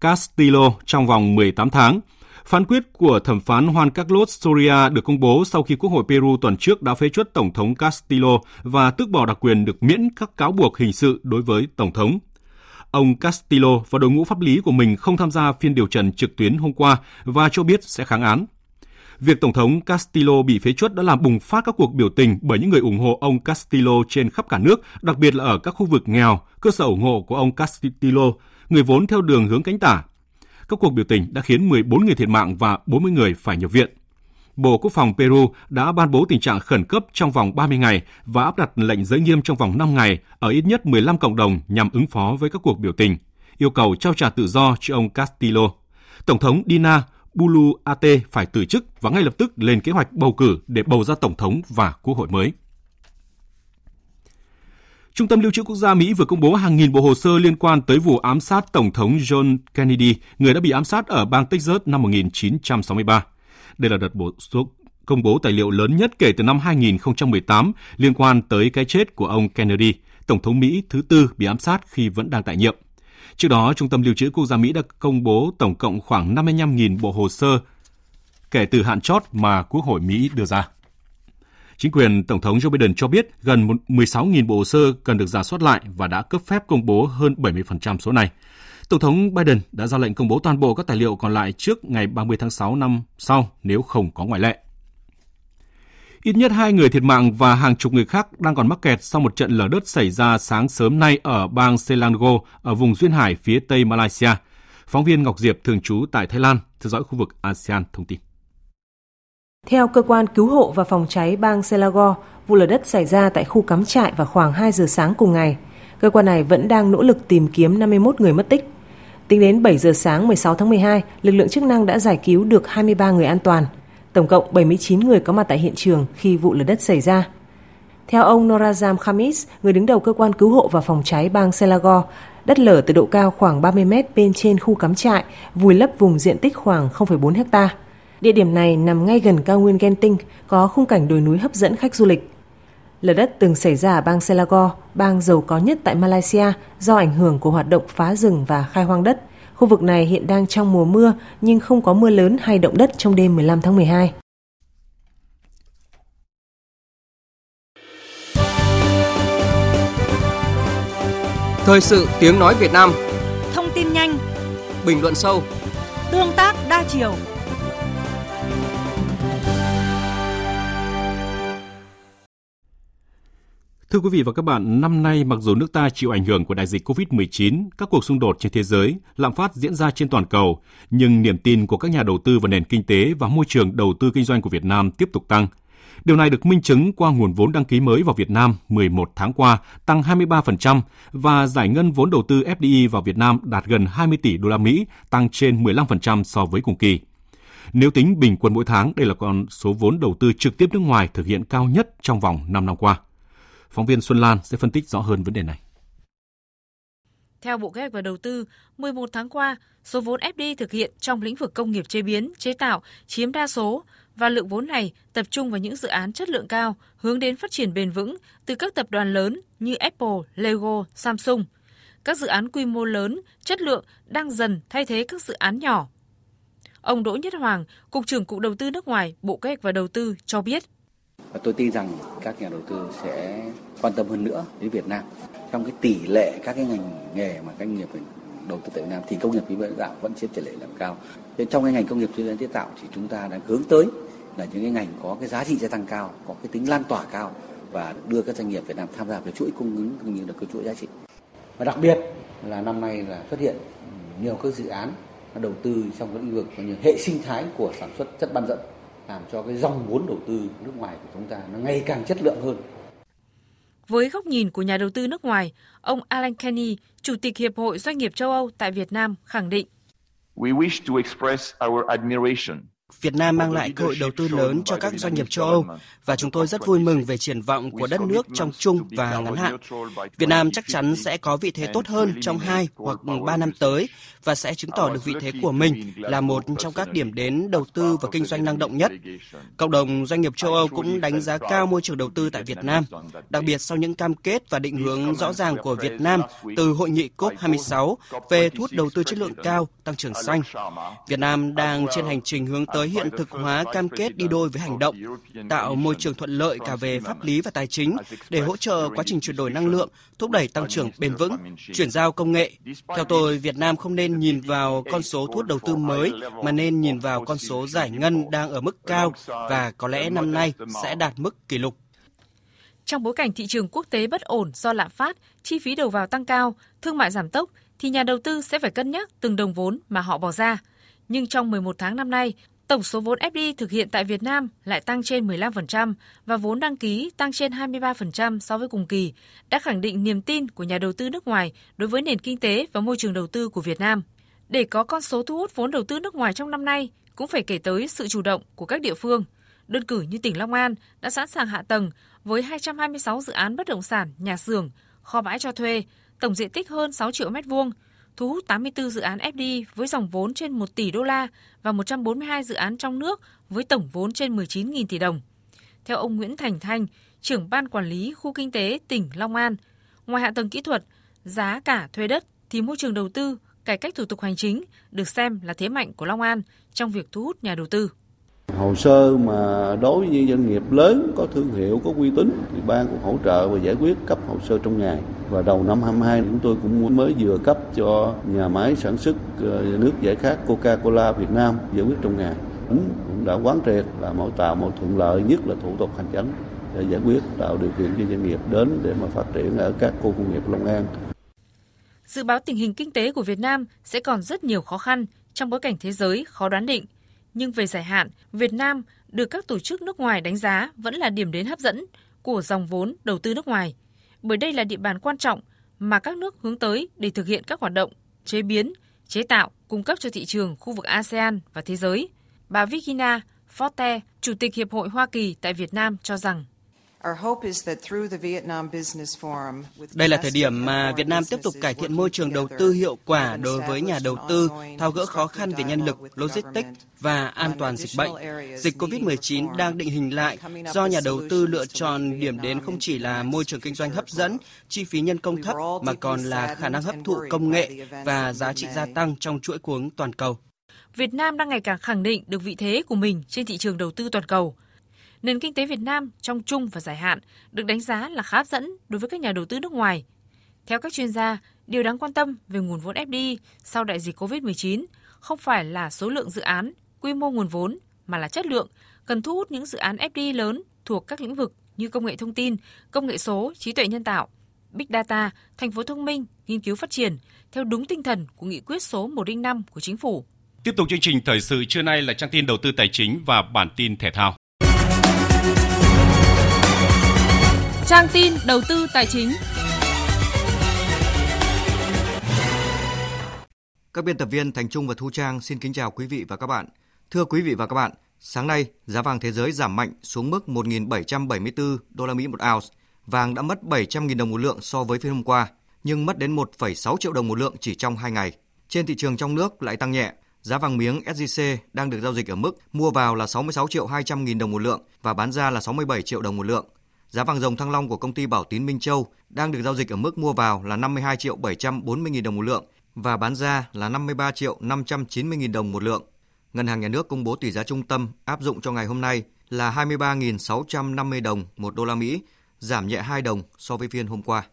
Castillo trong vòng 18 tháng. Phán quyết của thẩm phán Juan Carlos Soria được công bố sau khi Quốc hội Peru tuần trước đã phế truất Tổng thống Castillo và tước bỏ đặc quyền được miễn các cáo buộc hình sự đối với Tổng thống. Ông Castillo và đội ngũ pháp lý của mình không tham gia phiên điều trần trực tuyến hôm qua và cho biết sẽ kháng án. Việc Tổng thống Castillo bị phế chuất đã làm bùng phát các cuộc biểu tình bởi những người ủng hộ ông Castillo trên khắp cả nước, đặc biệt là ở các khu vực nghèo, cơ sở ủng hộ của ông Castillo, người vốn theo đường hướng cánh tả. Các cuộc biểu tình đã khiến 14 người thiệt mạng và 40 người phải nhập viện. Bộ Quốc phòng Peru đã ban bố tình trạng khẩn cấp trong vòng 30 ngày và áp đặt lệnh giới nghiêm trong vòng 5 ngày ở ít nhất 15 cộng đồng nhằm ứng phó với các cuộc biểu tình, yêu cầu trao trả tự do cho ông Castillo. Tổng thống Dina Boluarte phải từ chức và ngay lập tức lên kế hoạch bầu cử để bầu ra tổng thống và quốc hội mới. Trung tâm Lưu trữ Quốc gia Mỹ vừa công bố hàng nghìn bộ hồ sơ liên quan tới vụ ám sát Tổng thống John Kennedy, người đã bị ám sát ở bang Texas năm 1963. Đây là đợt bổ số công bố tài liệu lớn nhất kể từ năm 2018 liên quan tới cái chết của ông Kennedy, Tổng thống Mỹ thứ tư bị ám sát khi vẫn đang tại nhiệm. Trước đó, Trung tâm Lưu trữ Quốc gia Mỹ đã công bố tổng cộng khoảng 55.000 bộ hồ sơ kể từ hạn chót mà Quốc hội Mỹ đưa ra. Chính quyền Tổng thống Joe Biden cho biết gần 16.000 bộ hồ sơ cần được giả soát lại và đã cấp phép công bố hơn 70% số này. Tổng thống Biden đã ra lệnh công bố toàn bộ các tài liệu còn lại trước ngày 30 tháng 6 năm sau nếu không có ngoại lệ. Ít nhất hai người thiệt mạng và hàng chục người khác đang còn mắc kẹt sau một trận lở đất xảy ra sáng sớm nay ở bang Selangor ở vùng duyên hải phía tây Malaysia. Phóng viên Ngọc Diệp thường trú tại Thái Lan theo dõi khu vực ASEAN thông tin. Theo cơ quan cứu hộ và phòng cháy bang Selangor, vụ lở đất xảy ra tại khu cắm trại vào khoảng 2 giờ sáng cùng ngày. Cơ quan này vẫn đang nỗ lực tìm kiếm 51 người mất tích. Tính đến 7 giờ sáng 16 tháng 12, lực lượng chức năng đã giải cứu được 23 người an toàn. Tổng cộng 79 người có mặt tại hiện trường khi vụ lở đất xảy ra. Theo ông Norazam Khamis, người đứng đầu cơ quan cứu hộ và phòng cháy bang Selangor, đất lở từ độ cao khoảng 30 mét bên trên khu cắm trại, vùi lấp vùng diện tích khoảng 0,4 hecta. Địa điểm này nằm ngay gần cao nguyên Genting, có khung cảnh đồi núi hấp dẫn khách du lịch. Lở đất từng xảy ra ở bang Selangor, bang giàu có nhất tại Malaysia do ảnh hưởng của hoạt động phá rừng và khai hoang đất. Khu vực này hiện đang trong mùa mưa nhưng không có mưa lớn hay động đất trong đêm 15 tháng 12. Thời sự tiếng nói Việt Nam. Thông tin nhanh. Bình luận sâu. Tương tác đa chiều Thưa quý vị và các bạn, năm nay mặc dù nước ta chịu ảnh hưởng của đại dịch COVID-19, các cuộc xung đột trên thế giới, lạm phát diễn ra trên toàn cầu, nhưng niềm tin của các nhà đầu tư vào nền kinh tế và môi trường đầu tư kinh doanh của Việt Nam tiếp tục tăng. Điều này được minh chứng qua nguồn vốn đăng ký mới vào Việt Nam 11 tháng qua tăng 23% và giải ngân vốn đầu tư FDI vào Việt Nam đạt gần 20 tỷ đô la Mỹ, tăng trên 15% so với cùng kỳ. Nếu tính bình quân mỗi tháng, đây là con số vốn đầu tư trực tiếp nước ngoài thực hiện cao nhất trong vòng 5 năm qua. Phóng viên Xuân Lan sẽ phân tích rõ hơn vấn đề này. Theo Bộ Kế hoạch và Đầu tư, 11 tháng qua, số vốn FDI thực hiện trong lĩnh vực công nghiệp chế biến, chế tạo chiếm đa số và lượng vốn này tập trung vào những dự án chất lượng cao hướng đến phát triển bền vững từ các tập đoàn lớn như Apple, Lego, Samsung. Các dự án quy mô lớn, chất lượng đang dần thay thế các dự án nhỏ. Ông Đỗ Nhất Hoàng, Cục trưởng Cục Đầu tư nước ngoài, Bộ Kế hoạch và Đầu tư cho biết. Và tôi tin rằng các nhà đầu tư sẽ quan tâm hơn nữa đến Việt Nam. Trong cái tỷ lệ các cái ngành nghề mà các nghiệp đầu tư tại Việt Nam thì công nghiệp chế biến tạo vẫn chiếm tỷ lệ làm cao. Thế trong cái ngành công nghiệp chế biến chế tạo thì chúng ta đang hướng tới là những cái ngành có cái giá trị gia tăng cao, có cái tính lan tỏa cao và đưa các doanh nghiệp Việt Nam tham gia vào chuỗi cung ứng cũng như là cái chuỗi giá trị. Và đặc biệt là năm nay là xuất hiện nhiều các dự án đầu tư trong cái lĩnh vực như hệ sinh thái của sản xuất chất bán dẫn làm cho cái dòng vốn đầu tư nước ngoài của chúng ta nó ngày càng chất lượng hơn. Với góc nhìn của nhà đầu tư nước ngoài, ông Alan Kenny, Chủ tịch Hiệp hội Doanh nghiệp châu Âu tại Việt Nam khẳng định. We wish to express our admiration Việt Nam mang lại cơ hội đầu tư lớn cho các doanh nghiệp châu Âu và chúng tôi rất vui mừng về triển vọng của đất nước trong chung và ngắn hạn. Việt Nam chắc chắn sẽ có vị thế tốt hơn trong 2 hoặc 3 năm tới và sẽ chứng tỏ được vị thế của mình là một trong các điểm đến đầu tư và kinh doanh năng động nhất. Cộng đồng doanh nghiệp châu Âu cũng đánh giá cao môi trường đầu tư tại Việt Nam, đặc biệt sau những cam kết và định hướng rõ ràng của Việt Nam từ hội nghị COP26 về thu hút đầu tư chất lượng cao, tăng trưởng xanh. Việt Nam đang trên hành trình hướng tới tới hiện thực hóa cam kết đi đôi với hành động, tạo môi trường thuận lợi cả về pháp lý và tài chính để hỗ trợ quá trình chuyển đổi năng lượng, thúc đẩy tăng trưởng bền vững, chuyển giao công nghệ. Theo tôi, Việt Nam không nên nhìn vào con số thu hút đầu tư mới mà nên nhìn vào con số giải ngân đang ở mức cao và có lẽ năm nay sẽ đạt mức kỷ lục. Trong bối cảnh thị trường quốc tế bất ổn do lạm phát, chi phí đầu vào tăng cao, thương mại giảm tốc thì nhà đầu tư sẽ phải cân nhắc từng đồng vốn mà họ bỏ ra. Nhưng trong 11 tháng năm nay, Tổng số vốn FDI thực hiện tại Việt Nam lại tăng trên 15% và vốn đăng ký tăng trên 23% so với cùng kỳ, đã khẳng định niềm tin của nhà đầu tư nước ngoài đối với nền kinh tế và môi trường đầu tư của Việt Nam. Để có con số thu hút vốn đầu tư nước ngoài trong năm nay, cũng phải kể tới sự chủ động của các địa phương. Đơn cử như tỉnh Long An đã sẵn sàng hạ tầng với 226 dự án bất động sản, nhà xưởng, kho bãi cho thuê, tổng diện tích hơn 6 triệu mét vuông, thu hút 84 dự án FDI với dòng vốn trên 1 tỷ đô la và 142 dự án trong nước với tổng vốn trên 19.000 tỷ đồng. Theo ông Nguyễn Thành Thanh, trưởng ban quản lý khu kinh tế tỉnh Long An, ngoài hạ tầng kỹ thuật, giá cả thuê đất thì môi trường đầu tư, cải cách thủ tục hành chính được xem là thế mạnh của Long An trong việc thu hút nhà đầu tư. Hồ sơ mà đối với doanh nghiệp lớn có thương hiệu, có uy tín thì ban cũng hỗ trợ và giải quyết cấp hồ sơ trong ngày. Và đầu năm 22 chúng tôi cũng mới vừa cấp cho nhà máy sản xuất ờ, nước giải khát Coca-Cola Việt Nam giải quyết trong ngày. Cũng, cũng đã quán triệt là mỗi tạo mọi thuận lợi nhất là thủ tục hành chính để giải quyết tạo điều kiện cho doanh nghiệp đến để mà phát triển ở các khu công nghiệp Long An. Dự báo tình hình kinh tế của Việt Nam sẽ còn rất nhiều khó khăn trong bối cảnh thế giới khó đoán định nhưng về dài hạn, Việt Nam được các tổ chức nước ngoài đánh giá vẫn là điểm đến hấp dẫn của dòng vốn đầu tư nước ngoài, bởi đây là địa bàn quan trọng mà các nước hướng tới để thực hiện các hoạt động chế biến, chế tạo, cung cấp cho thị trường khu vực ASEAN và thế giới. Bà Vikina Forte, Chủ tịch Hiệp hội Hoa Kỳ tại Việt Nam cho rằng đây là thời điểm mà Việt Nam tiếp tục cải thiện môi trường đầu tư hiệu quả đối với nhà đầu tư, tháo gỡ khó khăn về nhân lực, logistics và an toàn dịch bệnh. Dịch COVID-19 đang định hình lại do nhà đầu tư lựa chọn điểm đến không chỉ là môi trường kinh doanh hấp dẫn, chi phí nhân công thấp mà còn là khả năng hấp thụ công nghệ và giá trị gia tăng trong chuỗi cung toàn cầu. Việt Nam đang ngày càng khẳng định được vị thế của mình trên thị trường đầu tư toàn cầu nền kinh tế Việt Nam trong chung và dài hạn được đánh giá là khá hấp dẫn đối với các nhà đầu tư nước ngoài. Theo các chuyên gia, điều đáng quan tâm về nguồn vốn FDI sau đại dịch COVID-19 không phải là số lượng dự án, quy mô nguồn vốn mà là chất lượng, cần thu hút những dự án FDI lớn thuộc các lĩnh vực như công nghệ thông tin, công nghệ số, trí tuệ nhân tạo, Big Data, thành phố thông minh, nghiên cứu phát triển theo đúng tinh thần của nghị quyết số 105 của chính phủ. Tiếp tục chương trình thời sự trưa nay là trang tin đầu tư tài chính và bản tin thể thao. Trang tin đầu tư tài chính. Các biên tập viên Thành Trung và Thu Trang xin kính chào quý vị và các bạn. Thưa quý vị và các bạn, sáng nay giá vàng thế giới giảm mạnh xuống mức 1.774 đô la Mỹ một ounce. Vàng đã mất 700.000 đồng một lượng so với phiên hôm qua, nhưng mất đến 1,6 triệu đồng một lượng chỉ trong 2 ngày. Trên thị trường trong nước lại tăng nhẹ, giá vàng miếng SJC đang được giao dịch ở mức mua vào là 66 triệu 200 nghìn đồng một lượng và bán ra là 67 triệu đồng một lượng. Giá vàng dòng thăng long của công ty Bảo Tín Minh Châu đang được giao dịch ở mức mua vào là 52 triệu 740 nghìn đồng một lượng và bán ra là 53 triệu 590 nghìn đồng một lượng. Ngân hàng Nhà nước công bố tỷ giá trung tâm áp dụng cho ngày hôm nay là 23.650 đồng một đô la Mỹ, giảm nhẹ 2 đồng so với phiên hôm qua.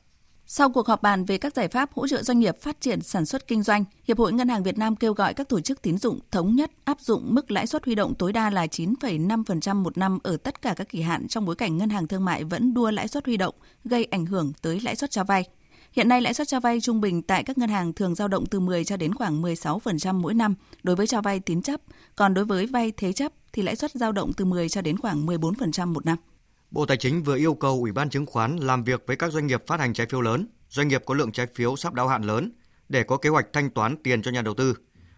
Sau cuộc họp bàn về các giải pháp hỗ trợ doanh nghiệp phát triển sản xuất kinh doanh, Hiệp hội Ngân hàng Việt Nam kêu gọi các tổ chức tín dụng thống nhất áp dụng mức lãi suất huy động tối đa là 9,5% một năm ở tất cả các kỳ hạn trong bối cảnh ngân hàng thương mại vẫn đua lãi suất huy động, gây ảnh hưởng tới lãi suất cho vay. Hiện nay lãi suất cho vay trung bình tại các ngân hàng thường dao động từ 10 cho đến khoảng 16% mỗi năm đối với cho vay tín chấp, còn đối với vay thế chấp thì lãi suất dao động từ 10 cho đến khoảng 14% một năm. Bộ Tài chính vừa yêu cầu Ủy ban chứng khoán làm việc với các doanh nghiệp phát hành trái phiếu lớn, doanh nghiệp có lượng trái phiếu sắp đáo hạn lớn để có kế hoạch thanh toán tiền cho nhà đầu tư.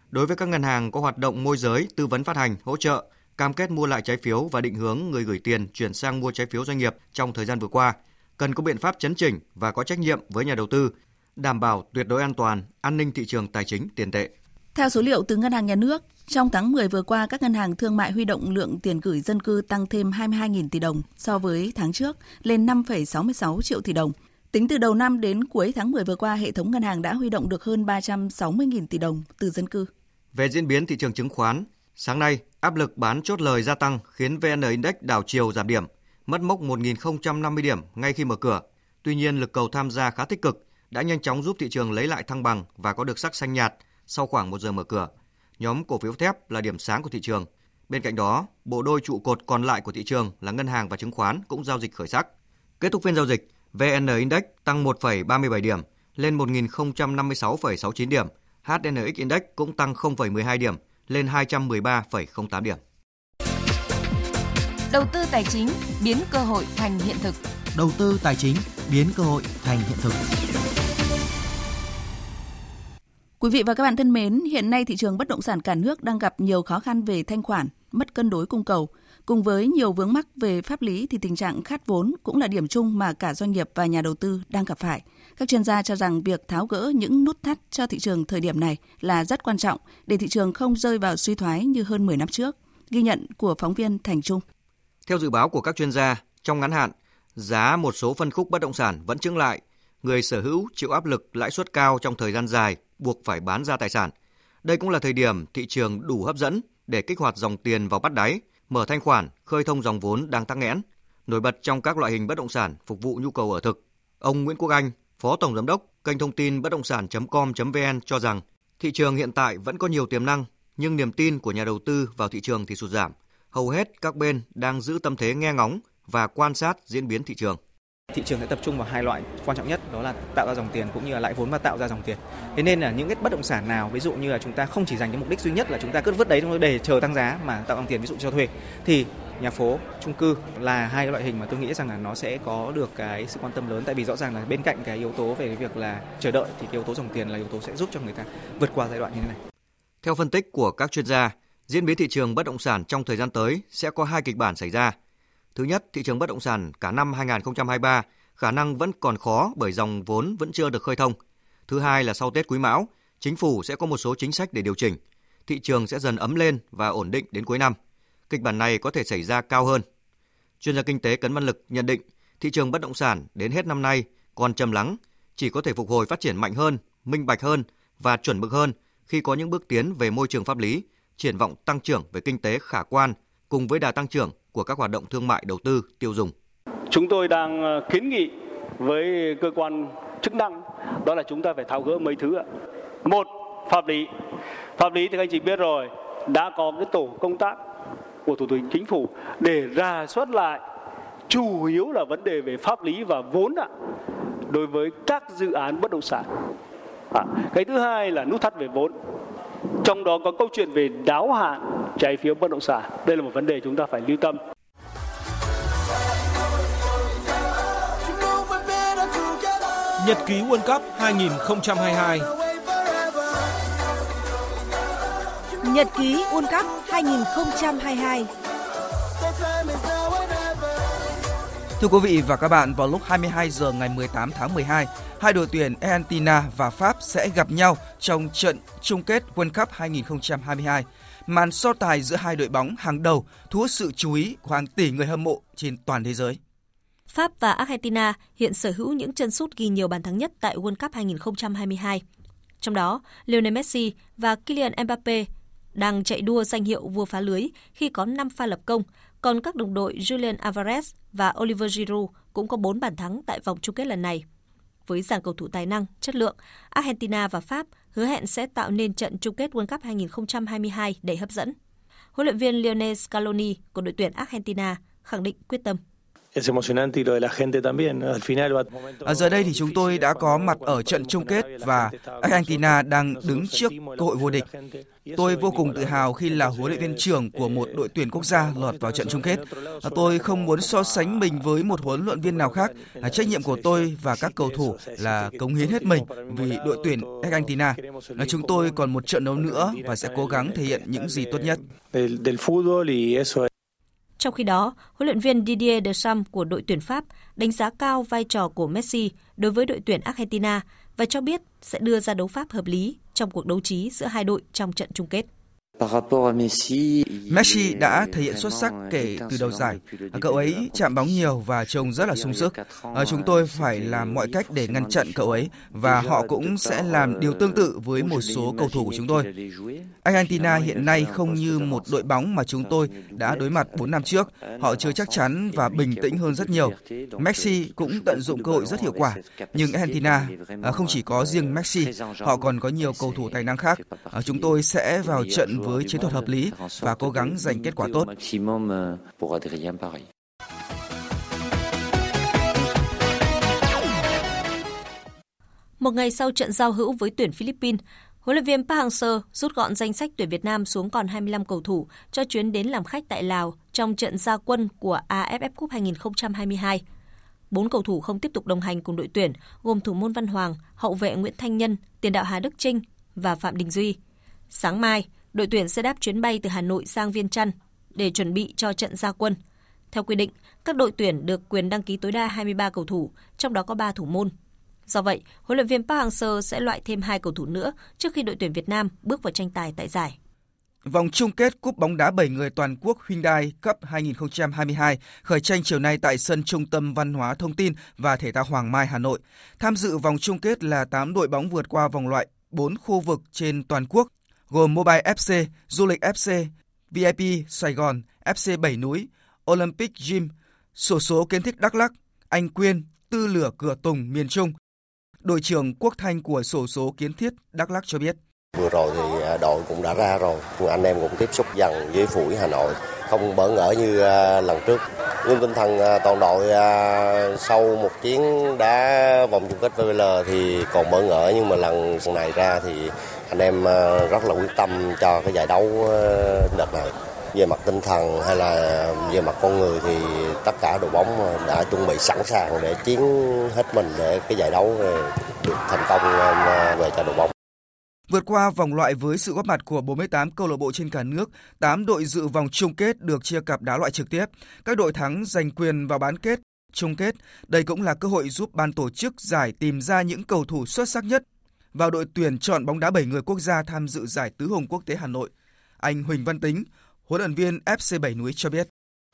Đối với các ngân hàng có hoạt động môi giới, tư vấn phát hành, hỗ trợ, cam kết mua lại trái phiếu và định hướng người gửi tiền chuyển sang mua trái phiếu doanh nghiệp trong thời gian vừa qua, cần có biện pháp chấn chỉnh và có trách nhiệm với nhà đầu tư, đảm bảo tuyệt đối an toàn, an ninh thị trường tài chính tiền tệ. Theo số liệu từ Ngân hàng Nhà nước, trong tháng 10 vừa qua, các ngân hàng thương mại huy động lượng tiền gửi dân cư tăng thêm 22.000 tỷ đồng so với tháng trước, lên 5,66 triệu tỷ đồng. Tính từ đầu năm đến cuối tháng 10 vừa qua, hệ thống ngân hàng đã huy động được hơn 360.000 tỷ đồng từ dân cư. Về diễn biến thị trường chứng khoán, sáng nay áp lực bán chốt lời gia tăng khiến VN Index đảo chiều giảm điểm, mất mốc 1.050 điểm ngay khi mở cửa. Tuy nhiên, lực cầu tham gia khá tích cực đã nhanh chóng giúp thị trường lấy lại thăng bằng và có được sắc xanh nhạt sau khoảng một giờ mở cửa nhóm cổ phiếu thép là điểm sáng của thị trường. Bên cạnh đó, bộ đôi trụ cột còn lại của thị trường là ngân hàng và chứng khoán cũng giao dịch khởi sắc. Kết thúc phiên giao dịch, VN Index tăng 1,37 điểm lên 1.056,69 điểm. HNX Index cũng tăng 0,12 điểm lên 213,08 điểm. Đầu tư tài chính biến cơ hội thành hiện thực. Đầu tư tài chính biến cơ hội thành hiện thực. Quý vị và các bạn thân mến, hiện nay thị trường bất động sản cả nước đang gặp nhiều khó khăn về thanh khoản, mất cân đối cung cầu. Cùng với nhiều vướng mắc về pháp lý thì tình trạng khát vốn cũng là điểm chung mà cả doanh nghiệp và nhà đầu tư đang gặp phải. Các chuyên gia cho rằng việc tháo gỡ những nút thắt cho thị trường thời điểm này là rất quan trọng để thị trường không rơi vào suy thoái như hơn 10 năm trước. Ghi nhận của phóng viên Thành Trung. Theo dự báo của các chuyên gia, trong ngắn hạn, giá một số phân khúc bất động sản vẫn chững lại, người sở hữu chịu áp lực lãi suất cao trong thời gian dài buộc phải bán ra tài sản. Đây cũng là thời điểm thị trường đủ hấp dẫn để kích hoạt dòng tiền vào bắt đáy, mở thanh khoản, khơi thông dòng vốn đang tắc nghẽn. Nổi bật trong các loại hình bất động sản phục vụ nhu cầu ở thực. Ông Nguyễn Quốc Anh, Phó Tổng Giám đốc kênh thông tin bất động sản.com.vn cho rằng thị trường hiện tại vẫn có nhiều tiềm năng, nhưng niềm tin của nhà đầu tư vào thị trường thì sụt giảm. Hầu hết các bên đang giữ tâm thế nghe ngóng và quan sát diễn biến thị trường. Thị trường sẽ tập trung vào hai loại quan trọng nhất đó là tạo ra dòng tiền cũng như là lãi vốn và tạo ra dòng tiền. Thế nên là những cái bất động sản nào ví dụ như là chúng ta không chỉ dành cái mục đích duy nhất là chúng ta cứ vứt đấy để chờ tăng giá mà tạo dòng tiền ví dụ cho thuê thì nhà phố, chung cư là hai loại hình mà tôi nghĩ rằng là nó sẽ có được cái sự quan tâm lớn tại vì rõ ràng là bên cạnh cái yếu tố về cái việc là chờ đợi thì cái yếu tố dòng tiền là yếu tố sẽ giúp cho người ta vượt qua giai đoạn như thế này. Theo phân tích của các chuyên gia, diễn biến thị trường bất động sản trong thời gian tới sẽ có hai kịch bản xảy ra. Thứ nhất, thị trường bất động sản cả năm 2023 khả năng vẫn còn khó bởi dòng vốn vẫn chưa được khơi thông. Thứ hai là sau Tết Quý Mão, chính phủ sẽ có một số chính sách để điều chỉnh. Thị trường sẽ dần ấm lên và ổn định đến cuối năm. Kịch bản này có thể xảy ra cao hơn. Chuyên gia kinh tế Cấn Văn Lực nhận định thị trường bất động sản đến hết năm nay còn trầm lắng, chỉ có thể phục hồi phát triển mạnh hơn, minh bạch hơn và chuẩn mực hơn khi có những bước tiến về môi trường pháp lý, triển vọng tăng trưởng về kinh tế khả quan cùng với đà tăng trưởng của các hoạt động thương mại đầu tư tiêu dùng. Chúng tôi đang ờ, kiến nghị với cơ quan chức năng đó là chúng ta phải tháo gỡ mấy thứ ạ. Một, pháp lý. Pháp lý thì các anh chị biết rồi, đã có cái tổ công tác của Thủ tướng Chính phủ để ra soát lại chủ yếu là vấn đề về pháp lý và vốn ạ đối với các dự án bất động sản. À, cái thứ hai là nút thắt về vốn. Trong đó có câu chuyện về đáo hạn trái phiếu bất động sản. Đây là một vấn đề chúng ta phải lưu tâm. Nhật ký World Cup 2022 Nhật ký World Cup 2022 Thưa quý vị và các bạn, vào lúc 22 giờ ngày 18 tháng 12, hai đội tuyển Argentina và Pháp sẽ gặp nhau trong trận chung kết World Cup 2022. Màn so tài giữa hai đội bóng hàng đầu thu hút sự chú ý của hàng tỷ người hâm mộ trên toàn thế giới. Pháp và Argentina hiện sở hữu những chân sút ghi nhiều bàn thắng nhất tại World Cup 2022. Trong đó, Lionel Messi và Kylian Mbappe đang chạy đua danh hiệu vua phá lưới khi có 5 pha lập công, còn các đồng đội Julian Alvarez và Oliver Giroud cũng có 4 bàn thắng tại vòng chung kết lần này. Với dàn cầu thủ tài năng, chất lượng, Argentina và Pháp hứa hẹn sẽ tạo nên trận chung kết World Cup 2022 đầy hấp dẫn. Huấn luyện viên Lionel Scaloni của đội tuyển Argentina khẳng định quyết tâm. Ở giờ đây thì chúng tôi đã có mặt ở trận chung kết và Argentina đang đứng trước cơ hội vô địch. Tôi vô cùng tự hào khi là huấn luyện viên trưởng của một đội tuyển quốc gia lọt vào trận chung kết. Tôi không muốn so sánh mình với một huấn luyện viên nào khác. Trách nhiệm của tôi và các cầu thủ là cống hiến hết mình vì đội tuyển Argentina. Chúng tôi còn một trận đấu nữa và sẽ cố gắng thể hiện những gì tốt nhất. Trong khi đó, huấn luyện viên Didier Deschamps của đội tuyển Pháp đánh giá cao vai trò của Messi đối với đội tuyển Argentina và cho biết sẽ đưa ra đấu pháp hợp lý trong cuộc đấu trí giữa hai đội trong trận chung kết. Messi đã thể hiện xuất sắc kể từ đầu giải. Cậu ấy chạm bóng nhiều và trông rất là sung sức. Ờ, chúng tôi phải làm mọi cách để ngăn chặn cậu ấy và họ cũng sẽ làm điều tương tự với một số cầu thủ của chúng tôi. Argentina hiện nay không như một đội bóng mà chúng tôi đã đối mặt 4 năm trước. Họ chưa chắc chắn và bình tĩnh hơn rất nhiều. Messi cũng tận dụng cơ hội rất hiệu quả. Nhưng Argentina không chỉ có riêng Messi, họ còn có nhiều cầu thủ tài năng khác. Chúng tôi sẽ vào trận với chiến thuật hợp lý và cố gắng giành kết quả tốt. Một ngày sau trận giao hữu với tuyển Philippines, Huấn luyện viên Park Hang-seo rút gọn danh sách tuyển Việt Nam xuống còn 25 cầu thủ cho chuyến đến làm khách tại Lào trong trận gia quân của AFF Cup 2022. Bốn cầu thủ không tiếp tục đồng hành cùng đội tuyển, gồm thủ môn Văn Hoàng, hậu vệ Nguyễn Thanh Nhân, tiền đạo Hà Đức Trinh và Phạm Đình Duy. Sáng mai, đội tuyển sẽ đáp chuyến bay từ Hà Nội sang Viên Chăn để chuẩn bị cho trận gia quân. Theo quy định, các đội tuyển được quyền đăng ký tối đa 23 cầu thủ, trong đó có 3 thủ môn. Do vậy, huấn luyện viên Park Hang-seo sẽ loại thêm hai cầu thủ nữa trước khi đội tuyển Việt Nam bước vào tranh tài tại giải. Vòng chung kết Cúp bóng đá 7 người toàn quốc Hyundai Cup 2022 khởi tranh chiều nay tại sân Trung tâm Văn hóa Thông tin và Thể thao Hoàng Mai, Hà Nội. Tham dự vòng chung kết là 8 đội bóng vượt qua vòng loại 4 khu vực trên toàn quốc, gồm Mobile FC, Du lịch FC, VIP Sài Gòn, FC Bảy Núi, Olympic Gym, sổ số kiến thiết Đắk Lắk, Anh Quyên, Tư lửa Cửa Tùng miền Trung. Đội trưởng Quốc Thanh của sổ số kiến thiết Đắk Lắk cho biết. Vừa rồi thì à, đội cũng đã ra rồi, anh em cũng tiếp xúc dần với phủi Hà Nội, không bỡ ngỡ như à, lần trước. Nhưng tinh thần à, toàn đội sau một chiến đá vòng chung kết VL thì còn bỡ ngỡ nhưng mà lần này ra thì anh em ờ, rất là quyết tâm cho cái giải đấu ờ, đợt này về mặt tinh thần hay là về mặt con người thì tất cả đội bóng ờ, đã chuẩn bị sẵn sàng để chiến hết mình để cái giải đấu được thành công về cho đội bóng. Vượt qua vòng loại với sự góp mặt của 48 câu lạc bộ trên cả nước, 8 đội dự vòng chung kết được chia cặp đá loại trực tiếp. Các đội thắng giành quyền vào bán kết, chung kết. Đây cũng là cơ hội giúp ban tổ chức giải tìm ra những cầu thủ xuất sắc nhất vào đội tuyển chọn bóng đá 7 người quốc gia tham dự giải tứ hùng quốc tế Hà Nội. Anh Huỳnh Văn Tính, huấn luyện viên FC Bảy Núi cho biết.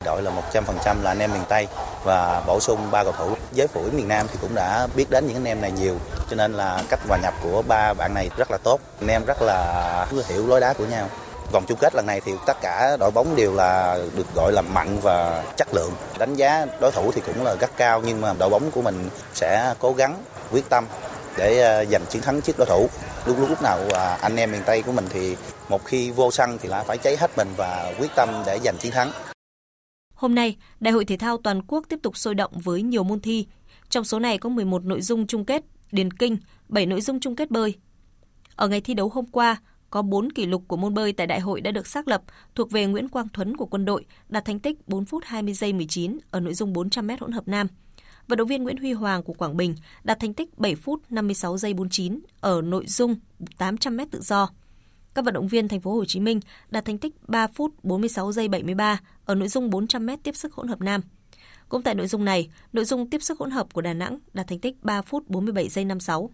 Đội là 100% là anh em miền Tây và bổ sung ba cầu thủ. Giới phủi miền Nam thì cũng đã biết đến những anh em này nhiều, cho nên là cách hòa nhập của ba bạn này rất là tốt. Anh em rất là hiểu lối đá của nhau. Vòng chung kết lần này thì tất cả đội bóng đều là được gọi là mạnh và chất lượng. Đánh giá đối thủ thì cũng là rất cao nhưng mà đội bóng của mình sẽ cố gắng quyết tâm để ờ, giành chiến thắng trước đối thủ. Lúc lúc lúc nào ờ, anh em miền Tây của mình thì một khi vô sân thì là phải cháy hết mình và quyết tâm để giành chiến thắng. Hôm nay, Đại hội thể thao toàn quốc tiếp tục sôi động với nhiều môn thi. Trong số này có 11 nội dung chung kết điền kinh, 7 nội dung chung kết bơi. Ở ngày thi đấu hôm qua, có 4 kỷ lục của môn bơi tại đại hội đã được xác lập thuộc về Nguyễn Quang Thuấn của quân đội, đạt thành tích 4 phút 20 giây 19 ở nội dung 400m hỗn hợp nam. Vận động viên Nguyễn Huy Hoàng của Quảng Bình đạt thành tích 7 phút 56 giây 49 ở nội dung 800m tự do. Các vận động viên thành phố Hồ Chí Minh đạt thành tích 3 phút 46 giây 73 ở nội dung 400m tiếp sức hỗn hợp nam. Cũng tại nội dung này, nội dung tiếp sức hỗn hợp của Đà Nẵng đạt thành tích 3 phút 47 giây 56.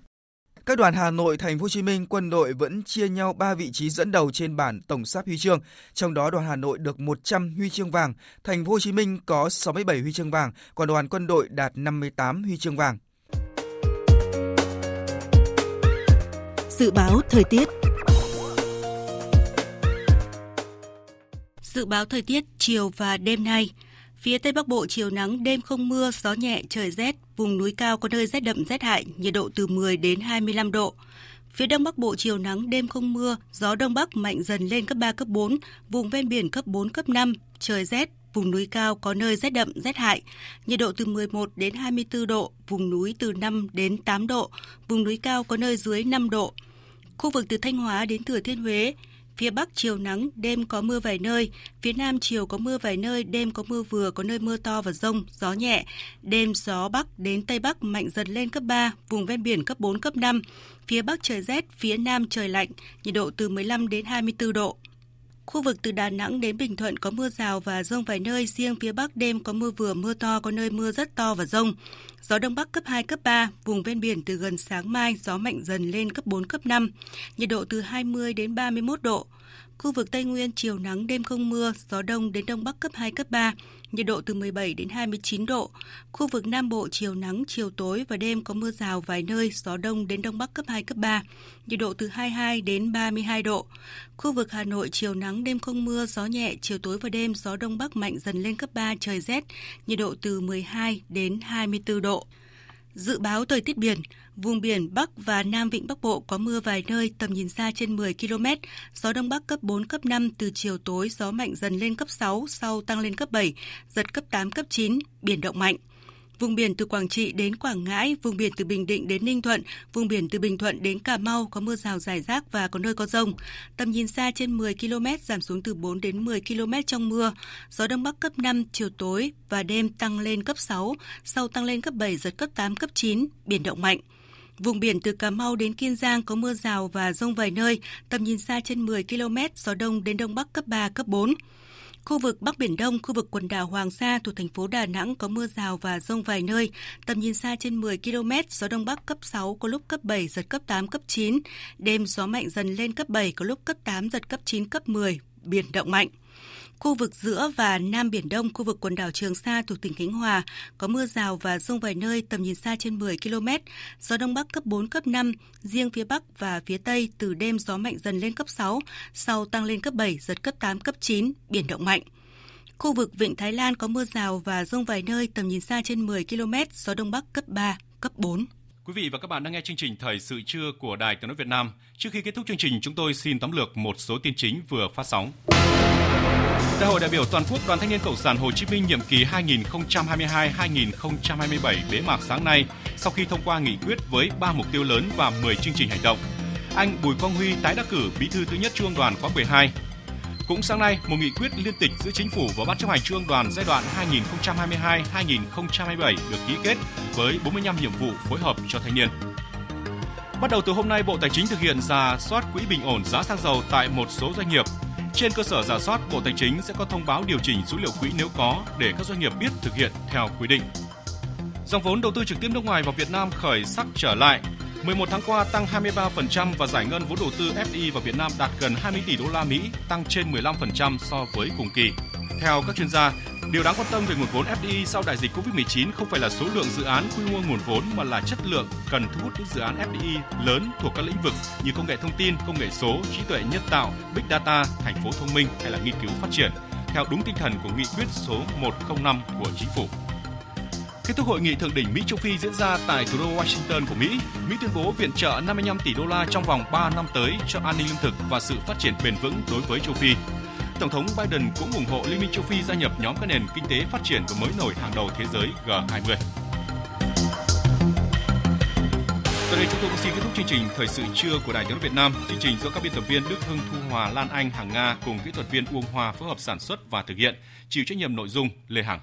Các đoàn Hà Nội, Thành phố Hồ Chí Minh, quân đội vẫn chia nhau 3 vị trí dẫn đầu trên bảng tổng sắp huy chương, trong đó đoàn Hà Nội được 100 huy chương vàng, Thành phố Hồ Chí Minh có 67 huy chương vàng, còn đoàn quân đội đạt 58 huy chương vàng. Dự báo thời tiết Dự báo thời tiết chiều và đêm nay. Phía Tây Bắc Bộ chiều nắng, đêm không mưa, gió nhẹ, trời rét, vùng núi cao có nơi rét đậm rét hại, nhiệt độ từ 10 đến 25 độ. Phía Đông Bắc Bộ chiều nắng, đêm không mưa, gió Đông Bắc mạnh dần lên cấp 3, cấp 4, vùng ven biển cấp 4, cấp 5, trời rét, vùng núi cao có nơi rét đậm, rét hại, nhiệt độ từ 11 đến 24 độ, vùng núi từ 5 đến 8 độ, vùng núi cao có nơi dưới 5 độ. Khu vực từ Thanh Hóa đến Thừa Thiên Huế, Phía Bắc chiều nắng, đêm có mưa vài nơi. Phía Nam chiều có mưa vài nơi, đêm có mưa vừa, có nơi mưa to và rông, gió nhẹ. Đêm gió Bắc đến Tây Bắc mạnh dần lên cấp 3, vùng ven biển cấp 4, cấp 5. Phía Bắc trời rét, phía Nam trời lạnh, nhiệt độ từ 15 đến 24 độ. Khu vực từ Đà Nẵng đến Bình Thuận có mưa rào và rông vài nơi, riêng phía Bắc đêm có mưa vừa, mưa to, có nơi mưa rất to và rông. Gió Đông Bắc cấp 2, cấp 3, vùng ven biển từ gần sáng mai gió mạnh dần lên cấp 4, cấp 5, nhiệt độ từ 20 đến 31 độ. Khu vực Tây Nguyên chiều nắng đêm không mưa, gió đông đến đông bắc cấp 2, cấp 3, nhiệt độ từ 17 đến 29 độ. Khu vực Nam Bộ chiều nắng, chiều tối và đêm có mưa rào vài nơi, gió đông đến đông bắc cấp 2, cấp 3, nhiệt độ từ 22 đến 32 độ. Khu vực Hà Nội chiều nắng, đêm không mưa, gió nhẹ, chiều tối và đêm gió đông bắc mạnh dần lên cấp 3, trời rét, nhiệt độ từ 12 đến 24 độ. Dự báo thời tiết biển, vùng biển Bắc và Nam Vịnh Bắc Bộ có mưa vài nơi, tầm nhìn xa trên 10 km, gió Đông Bắc cấp 4, cấp 5, từ chiều tối gió mạnh dần lên cấp 6, sau tăng lên cấp 7, giật cấp 8, cấp 9, biển động mạnh. Vùng biển từ Quảng Trị đến Quảng Ngãi, vùng biển từ Bình Định đến Ninh Thuận, vùng biển từ Bình Thuận đến Cà Mau có mưa rào rải rác và có nơi có rông. Tầm nhìn xa trên 10 km, giảm xuống từ 4 đến 10 km trong mưa. Gió Đông Bắc cấp 5, chiều tối và đêm tăng lên cấp 6, sau tăng lên cấp 7, giật cấp 8, cấp 9, biển động mạnh. Vùng biển từ Cà Mau đến Kiên Giang có mưa rào và rông vài nơi, tầm nhìn xa trên 10 km, gió đông đến đông bắc cấp 3, cấp 4. Khu vực Bắc Biển Đông, khu vực quần đảo Hoàng Sa thuộc thành phố Đà Nẵng có mưa rào và rông vài nơi, tầm nhìn xa trên 10 km, gió Đông Bắc cấp 6, có lúc cấp 7, giật cấp 8, cấp 9. Đêm gió mạnh dần lên cấp 7, có lúc cấp 8, giật cấp 9, cấp 10, biển động mạnh. Khu vực giữa và Nam Biển Đông, khu vực quần đảo Trường Sa thuộc tỉnh Khánh Hòa có mưa rào và rông vài nơi tầm nhìn xa trên 10 km, gió Đông Bắc cấp 4, cấp 5, riêng phía Bắc và phía Tây từ đêm gió mạnh dần lên cấp 6, sau tăng lên cấp 7, giật cấp 8, cấp 9, biển động mạnh. Khu vực Vịnh Thái Lan có mưa rào và rông vài nơi tầm nhìn xa trên 10 km, gió Đông Bắc cấp 3, cấp 4. Quý vị và các bạn đang nghe chương trình Thời sự trưa của Đài Tiếng nói Việt Nam. Trước khi kết thúc chương trình, chúng tôi xin tóm lược một số tin chính vừa phát sóng. Đại hội đại biểu toàn quốc Đoàn Thanh niên Cộng sản Hồ Chí Minh nhiệm kỳ 2022-2027 bế mạc sáng nay sau khi thông qua nghị quyết với 3 mục tiêu lớn và 10 chương trình hành động. Anh Bùi Quang Huy tái đắc cử Bí thư thứ nhất Trung ương Đoàn khóa 12. Cũng sáng nay, một nghị quyết liên tịch giữa Chính phủ và Ban chấp hành Trung ương Đoàn giai đoạn 2022-2027 được ký kết với 45 nhiệm vụ phối hợp cho thanh niên. Bắt đầu từ hôm nay, Bộ Tài chính thực hiện giả soát quỹ bình ổn giá xăng dầu tại một số doanh nghiệp. Trên cơ sở giả soát, Bộ Tài chính sẽ có thông báo điều chỉnh số liệu quỹ nếu có để các doanh nghiệp biết thực hiện theo quy định. Dòng vốn đầu tư trực tiếp nước ngoài vào Việt Nam khởi sắc trở lại. 11 tháng qua tăng 23% và giải ngân vốn đầu tư FDI vào Việt Nam đạt gần 20 tỷ đô la Mỹ, tăng trên 15% so với cùng kỳ. Theo các chuyên gia, điều đáng quan tâm về nguồn vốn FDI sau đại dịch Covid-19 không phải là số lượng dự án quy mô nguồn vốn mà là chất lượng cần thu hút những dự án FDI lớn thuộc các lĩnh vực như công nghệ thông tin, công nghệ số, trí tuệ nhân tạo, big data, thành phố thông minh hay là nghiên cứu phát triển theo đúng tinh thần của nghị quyết số 105 của chính phủ. Kết thúc hội nghị thượng đỉnh Mỹ châu Phi diễn ra tại thủ đô Washington của Mỹ, Mỹ tuyên bố viện trợ 55 tỷ đô la trong vòng 3 năm tới cho an ninh lương thực và sự phát triển bền vững đối với châu Phi. Tổng thống Biden cũng ủng hộ Liên minh châu Phi gia nhập nhóm các nền kinh tế phát triển và mới nổi hàng đầu thế giới G20. Từ đây chúng tôi cũng xin kết thúc chương trình Thời sự trưa của Đài Tiếng nói Việt Nam. Chương trình do các biên tập viên Đức Hưng, Thu Hòa, Lan Anh, Hằng Nga cùng kỹ thuật viên Uông Hoa phối hợp sản xuất và thực hiện. Chịu trách nhiệm nội dung Lê Hằng.